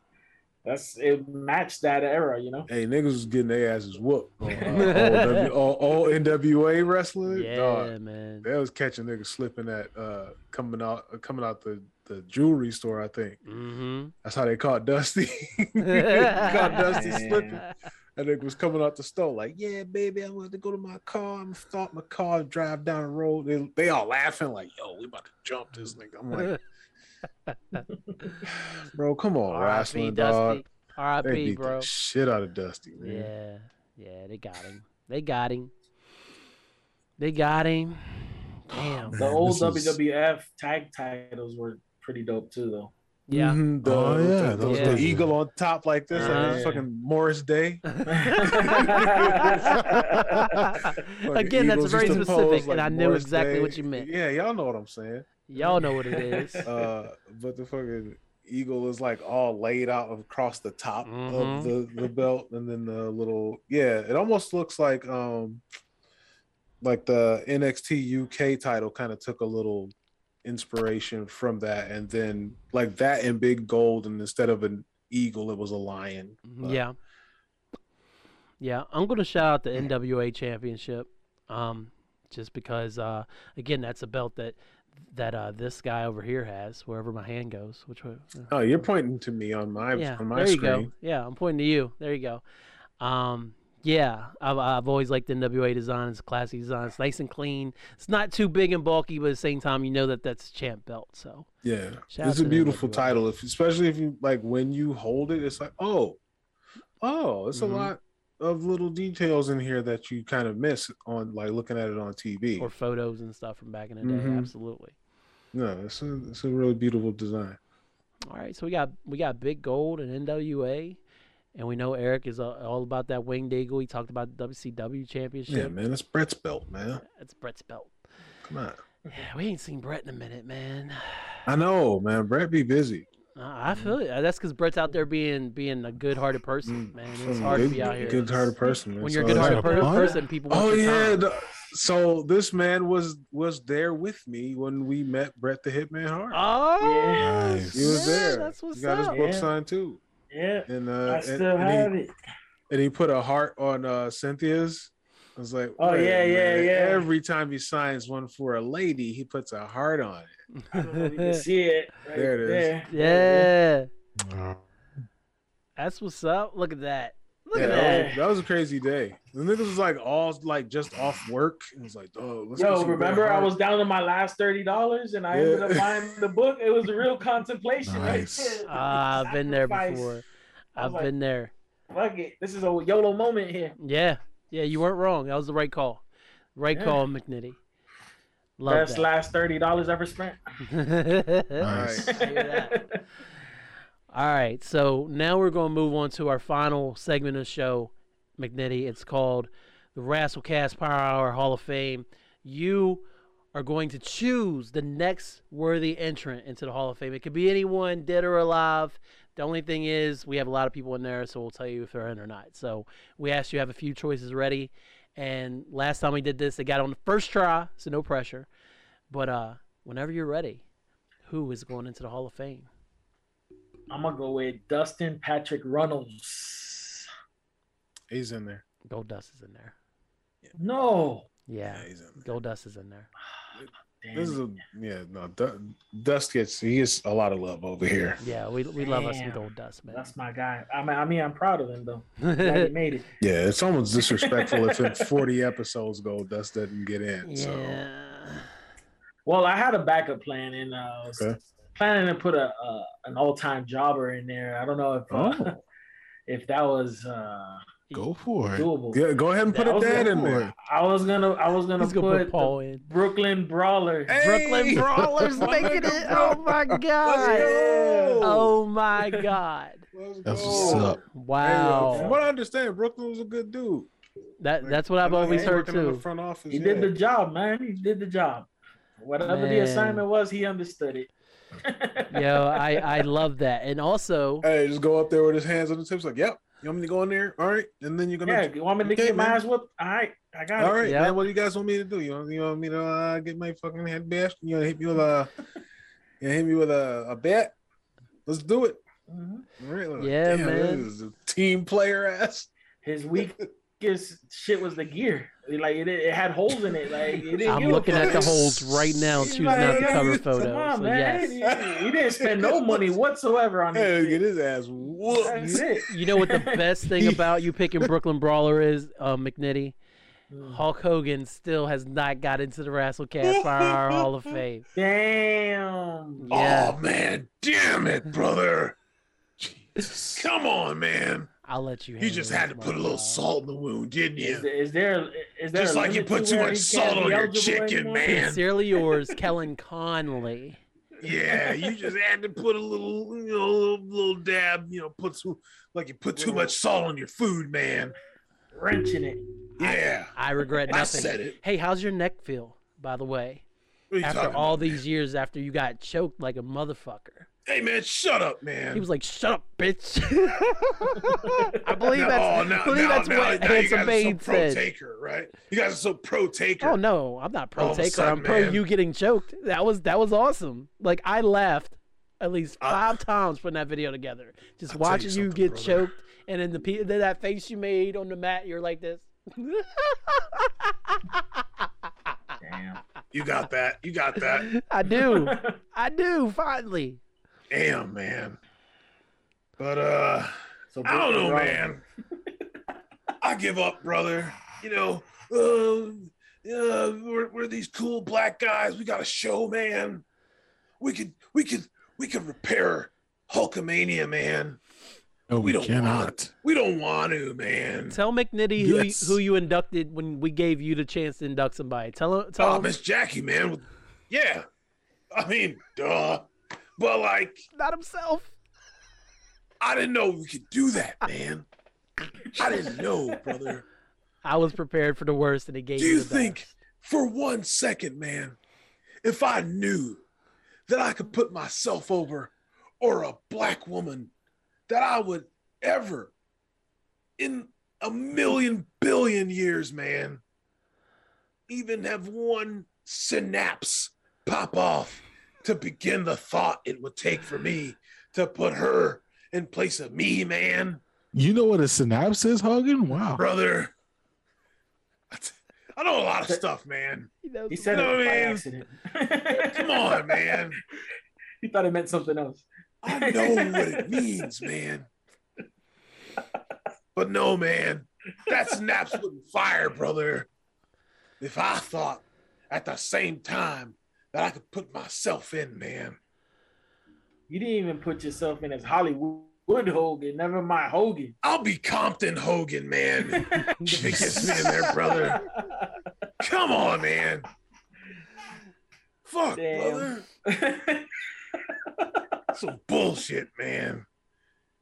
that's it matched that era, you know. Hey, niggas was getting their asses whooped. on, uh, all, w, all, all NWA wrestlers, yeah, dog, man. they was catching niggas slipping at uh coming out coming out the the jewelry store. I think Mm-hmm. that's how they caught Dusty. caught Dusty Man. slipping. And it was coming out the store like, yeah, baby, I want to go to my car. I'm gonna start my car, and drive down the road. They, they all laughing like, yo, we about to jump this nigga. I'm like, bro, come on, R.I.P. wrestling dog. Dusty. They R.I.P. beat bro. the shit out of Dusty, man. Yeah, yeah, they got him. They got him. They got him. Oh, Damn. The Man, old this is- WWF tag titles were pretty dope too, though. Yeah. Mhm, the, Oh, the- yeah, the, those the eagle on top like this, like Uh-huh. it's fucking Morris Day. Again, that's very used pose specific, like and I knew Morris exactly Day. what you meant. Yeah, y'all know what I'm saying. Y'all know what it is. uh, but the fucking eagle is like all laid out across the top Mhm. of the, the belt, and then the little yeah, it almost looks like um like the NXT UK title kind of took a little inspiration from that, and then like that in big gold, and instead of an eagle, it was a lion. But- Yeah. Yeah, I'm gonna shout out the NWA Championship, um, just because uh, again that's a belt that that uh, this guy over here has wherever my hand goes. Which way? Oh, you're pointing to me on my yeah, on my there you screen. go. Yeah, I'm pointing to you. There you go. Um, yeah, I've, I've always liked the NWA design. It's a classy design. It's nice and clean. It's not too big and bulky, but at the same time, you know that that's a champ belt. So Yeah, it's a beautiful NWA. title. If especially if you like when you hold it, it's like oh, oh, it's Mhm. a lot of little details in here that you kind of miss on like looking at it on TV. or photos and stuff from back in the day. Mhm. Absolutely. no, it's a it's a really beautiful design. All right, so we got we got Big Gold and NWA, and we know Eric is uh, all about that winged eagle. He talked about the WCW championship. Yeah, man, it's Brett's belt, man. That's Brett's belt. Come on. Yeah, we ain't seen Brett in a minute, man. I know, man. Brett be busy. I feel it. That's because Brett's out there being being a good-hearted person, Mm. man. It's hard to be out here. Good-hearted person. Man. When you're a So it's- good-hearted per- person, people. Want Oh yeah. the- so this man was was there with me when we met Brett the Hitman Hart. Oh, Yeah. Nice. he was yeah, there. That's what's he got up. his book Yeah. signed too. Yeah, And uh, I and- still and, have he, it. and he put a heart on uh Cynthia's. I was like, Oh, wait a yeah, yeah, minute. yeah. Every time he signs one for a lady, he puts a heart on it. I don't know if you can see it. Right There it is. there. yeah, that's what's up. Look at that. Look Yeah, at that, that. was, that was a crazy day. The niggas was like all like just off work. It was like, oh, let's Yo, remember I was down to my last thirty dollars and I Yeah. ended up buying the book. It was a real contemplation Nice. right there. Ah, I've been there before. I was I've like- been there. Fuck it. This is a YOLO moment here. Yeah, yeah, you weren't wrong. That was the right call. Right Yeah. call, McNitty. Love Best that. last thirty dollars ever spent. Nice. All right, so now we're going to move on to our final segment of the show, McNitty. It's called the Rasslecast Power Hour Hall of Fame. You are going to choose the next worthy entrant into the Hall of Fame. It could be anyone, dead or alive. The only thing is, we have a lot of people in there, so we'll tell you if they're in or not. So we asked you have a few choices ready. And last time we did this, they got on the first try, so no pressure. But uh, whenever you're ready, who is going into the Hall of Fame? I'm gonna go with Dustin Patrick Runnels. He's in there. Goldust is in there. No. Yeah, Yeah, he's in there. Goldust is in there. Damn This is a yeah no. Du- Dust gets he gets a lot of love over here. Yeah, we, we love us some Goldust, man. That's my guy. I mean, I mean, I'm proud of him though. He made it. Yeah, it's almost disrespectful if in 40 episodes Goldust doesn't get in. So yeah. Well, I had a backup plan, and uh, Okay. Planning to put a, a an all time jobber in there. I don't know if uh, Oh. if that was uh, Go for it. doable. yeah, go ahead and put I a was dad in there. I was gonna I was gonna He's gonna put, put Paul the in. Brooklyn Brawler. Brooklyn Brawlers making it. Oh my god. go. Oh my god. Let's That's go. what's up. Hey, yo, from what I understand, Brooklyn was a good dude. That that's what I've always heard working in the too. front office. He yeah. did the job, man. He did the job. Whatever the assignment was, he understood it. Yo, I I love that. And also, Hey, just go up there with his hands on the tips, like, "Yep, you want me to go in there? All right." And then you're gonna. yeah, you want me to Okay, get my ass whooped? All right, I got All it. right, Yeah. man. What do you guys want me to do? You want, you want me to uh, get my fucking head bashed? You want to hit me with a? You hit me with a, a bat? Let's do it. Mhm. All right, like, Yeah, damn, man. This is a team player ass. His weakest shit was the gear. Like it, it had holes in it. Like it didn't I'm looking at the holes right now, He's choosing like, out the cover photo. Come on, So yes. He, he didn't spend no money whatsoever on Hey, this. get his ass whooped. It. You know what the best thing about you picking Brooklyn Brawler is, uh, McNitty? Mm. Hulk Hogan still has not got into the WrestleCast Fire Hall of Fame. Damn. Yeah, Oh man, damn it, brother! Jesus. Come on, man. I'll let you. You just had to put a little dog. salt in the wound, didn't Is, you? there- is there is there Just like you put to too much salt on your chicken, man. Sincerely yours, Kellen Conley. Yeah, you just had to put a little, you know, little, little dab. You know, put too like you put too much salt on your food, man. Wrenching it. Yeah, I regret nothing. I said it. Hey, how's your neck feel, by the way? What are you After all about, these years, after you got choked like a motherfucker. Hey man, shut up, man. He was like, "Shut up, bitch." I believe No, that's, oh, now, I believe now, that's now, what now you Handsome guys are so Bane pro said. taker, right? You guys are so pro taker. Oh no, I'm not pro All of a taker. sudden, I'm pro man. you getting choked. That was that was awesome. Like I laughed at least Uh, five times putting that video together. Just I'll tell you watching you, get brother. choked, and then the then that face you made on the mat, you're like this. Damn. You got that. You got that. I do, I do. Finally, Damn, man. But uh, So I don't know, Brooklyn man. I give up, brother. You know, uh, uh, we're, we're these cool black guys. We got a show, man. We could, we could, we could repair Hulkamania, man. No, We we, don't cannot. want. We don't want to, man. tell McNitty who Yes. you, who you inducted when we gave you the chance to induct somebody. Tell him. Tell Oh, him. Miss Jackie, man. Yeah. I mean, duh. But like, Not himself. I didn't know we could do that, man. I didn't know, brother. I was prepared for the worst, and he gave Do you think best. for one second, man, if I knew that I could put myself over or a black woman that I would ever in a million billion years, man, even have one synapse pop off to begin the thought it would take for me to put her in place of me, man. You know what a synapse is, Hogan? Wow. Brother. I know a lot of stuff, man. He said it No, by man. accident. Come on, man. He thought it meant something else. I know what it means, man. But no, man, that snaps wouldn't fire, brother. If I thought at the same time that I could put myself in, man. You didn't even put yourself in as Hollywood Hogan. Never mind Hogan. I'll be Compton Hogan, man. it gets me in there, brother. Come on, man. Fuck, Damn. brother. Some bullshit, man.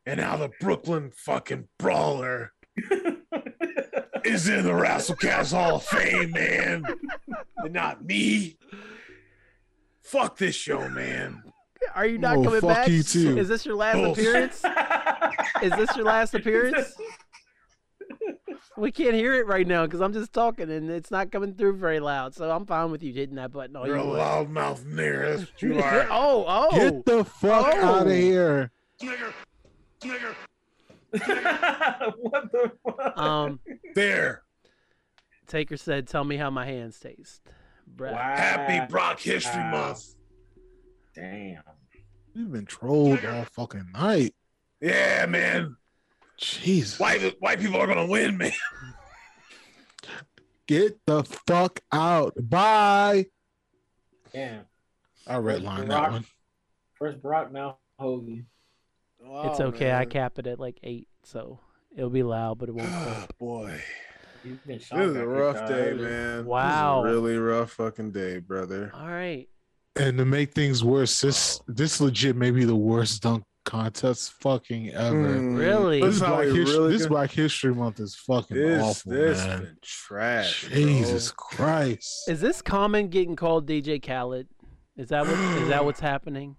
And now the Brooklyn fucking brawler is in the WrestleCast Hall of Fame, man. And not me. Fuck this show, man. Are you not Oh, coming fuck back? you too. Is this your last Oh. appearance? Is this your last appearance? We can't hear it right now because I'm just talking and it's not coming through very loud. So I'm fine with you hitting that button all You're you a want. loudmouth nigger. That's what you are. oh, oh. Get the fuck Oh. out of here. Nigger. Nigger. what the fuck? Um, There. Taker said, "Tell me how my hands taste." Bruh. Happy Brock History Wow. Month. Damn. You've been trolled all fucking night. Yeah, man. Jesus. White, white people are going to win, man. Get the fuck out. Bye. Damn. I redlined that Rock. one. First Brock, now Hogan. It's oh, okay. I cap it at like eight, so it'll be loud, but it won't. Oh, boy. He's been This is a rough dog. day, man. Wow. This is a really rough fucking day, brother. All right. And to make things worse, this this legit may be the worst dunk contest fucking ever. Mm. Really? This, Black, we His- really this go- Black History Month is fucking This, awful, this man. been trash. bro. Jesus Christ. Is this common getting called DJ Khaled? Is that what is that what's happening?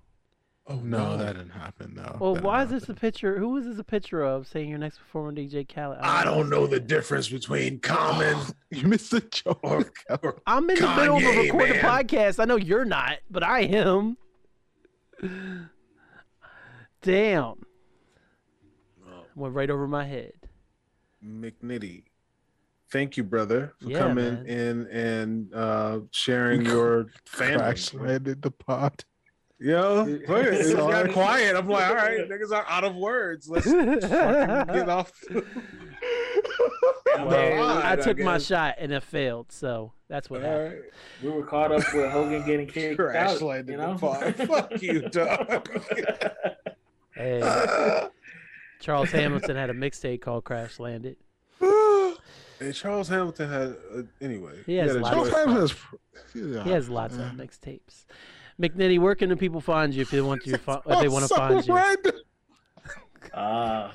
Oh no, that didn't happen. though. Well, that why is didn't this a picture? Who is this a picture of saying your next performer DJ Khaled? I don't know the difference between common happen. You missed the joke. or, or I'm in the middle of a recorded man. podcast. I know you're not, but I am. Damn. Went right over my head. McNitty. Thank you, brother, for Yeah, coming man. in and uh, sharing your family. Crash landed the pod. Yo, look, it got quiet. I'm like, all right, niggas are out of words. Let's fucking get off. I mean, Well, I Alright, took my shot and it failed, so that's what All happened. right. we were caught up with Hogan getting kicked Crash out. landed You the know? Fuck you, dog. Hey, Charles Hamilton had a mixtape called Crash Landed. and Charles Hamilton had uh, anyway. He has had a lots Charles of- Hamilton has- yeah. He has lots of mixtapes. McNitty, where can the people find you if they want to fi- if they want to So find you? random. Uh,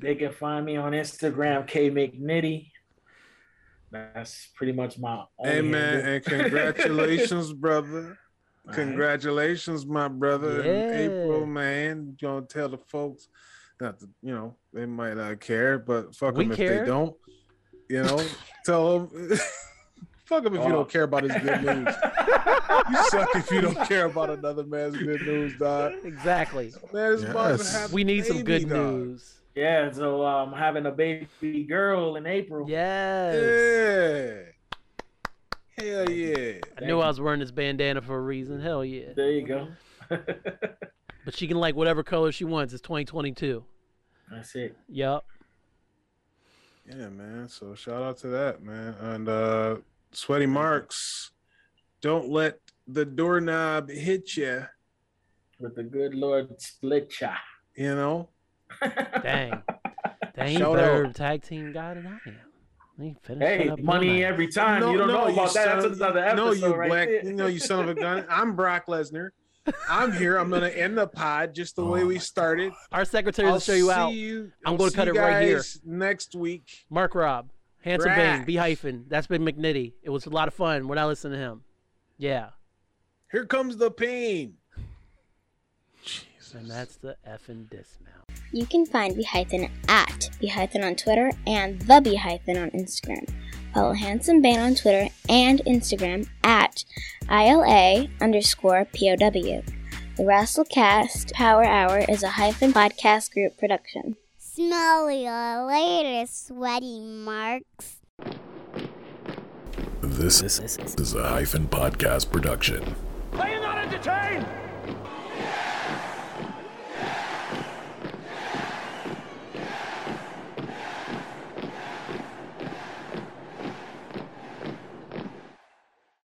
they can find me on Instagram, K McNitty. That's pretty much my. Only Hey man, handle. and congratulations, brother. Congratulations, my brother. Yeah. In April, man. You gonna tell the folks not to, you know, they might not care, but fuck We them if they don't. You know, tell them. fuck them if you don't care about his good news. You suck if you don't care about another man's good news, dog. Exactly. Man, it's about to Yes. have We a need some good dog. news. Yeah, so I'm having a baby girl in April. Yes. Yeah. Hell yeah. I knew I was wearing this bandana for a reason. Hell yeah. There you go. But she can like whatever color she wants. It's 2022. That's it. Yup. Yeah, man. So shout out to that, man. And uh Sweaty Marks, don't let the doorknob hit you, With the good Lord split ya. you know? Dang. Dang, you Shout better out. tag team guy than I am. Hey, money every time. you don't know about that. That's another episode No, you right black, there. you know, you son of a gun. I'm Brock Lesnar. I'm here. I'm gonna end the pod just the way Oh we my started. Our secretary I'll will show you see out. You, I'm I'll gonna cut you it right here. Next week. Mark Rob. Handsome Bane. B hyphen. That's been McNitty. It was a lot of fun. when I not listening to him. Yeah. Here comes the pain. Jesus. And that's the effing dismount. You can find B hyphen at B hyphen on Twitter and The B hyphen on Instagram. Follow Handsome Bane on Twitter and Instagram at ILA underscore POW. The Rasslecast Power Hour is a hyphen podcast group production. Smell you later, sweaty marks. This is a hyphen podcast production. Are you not entertained?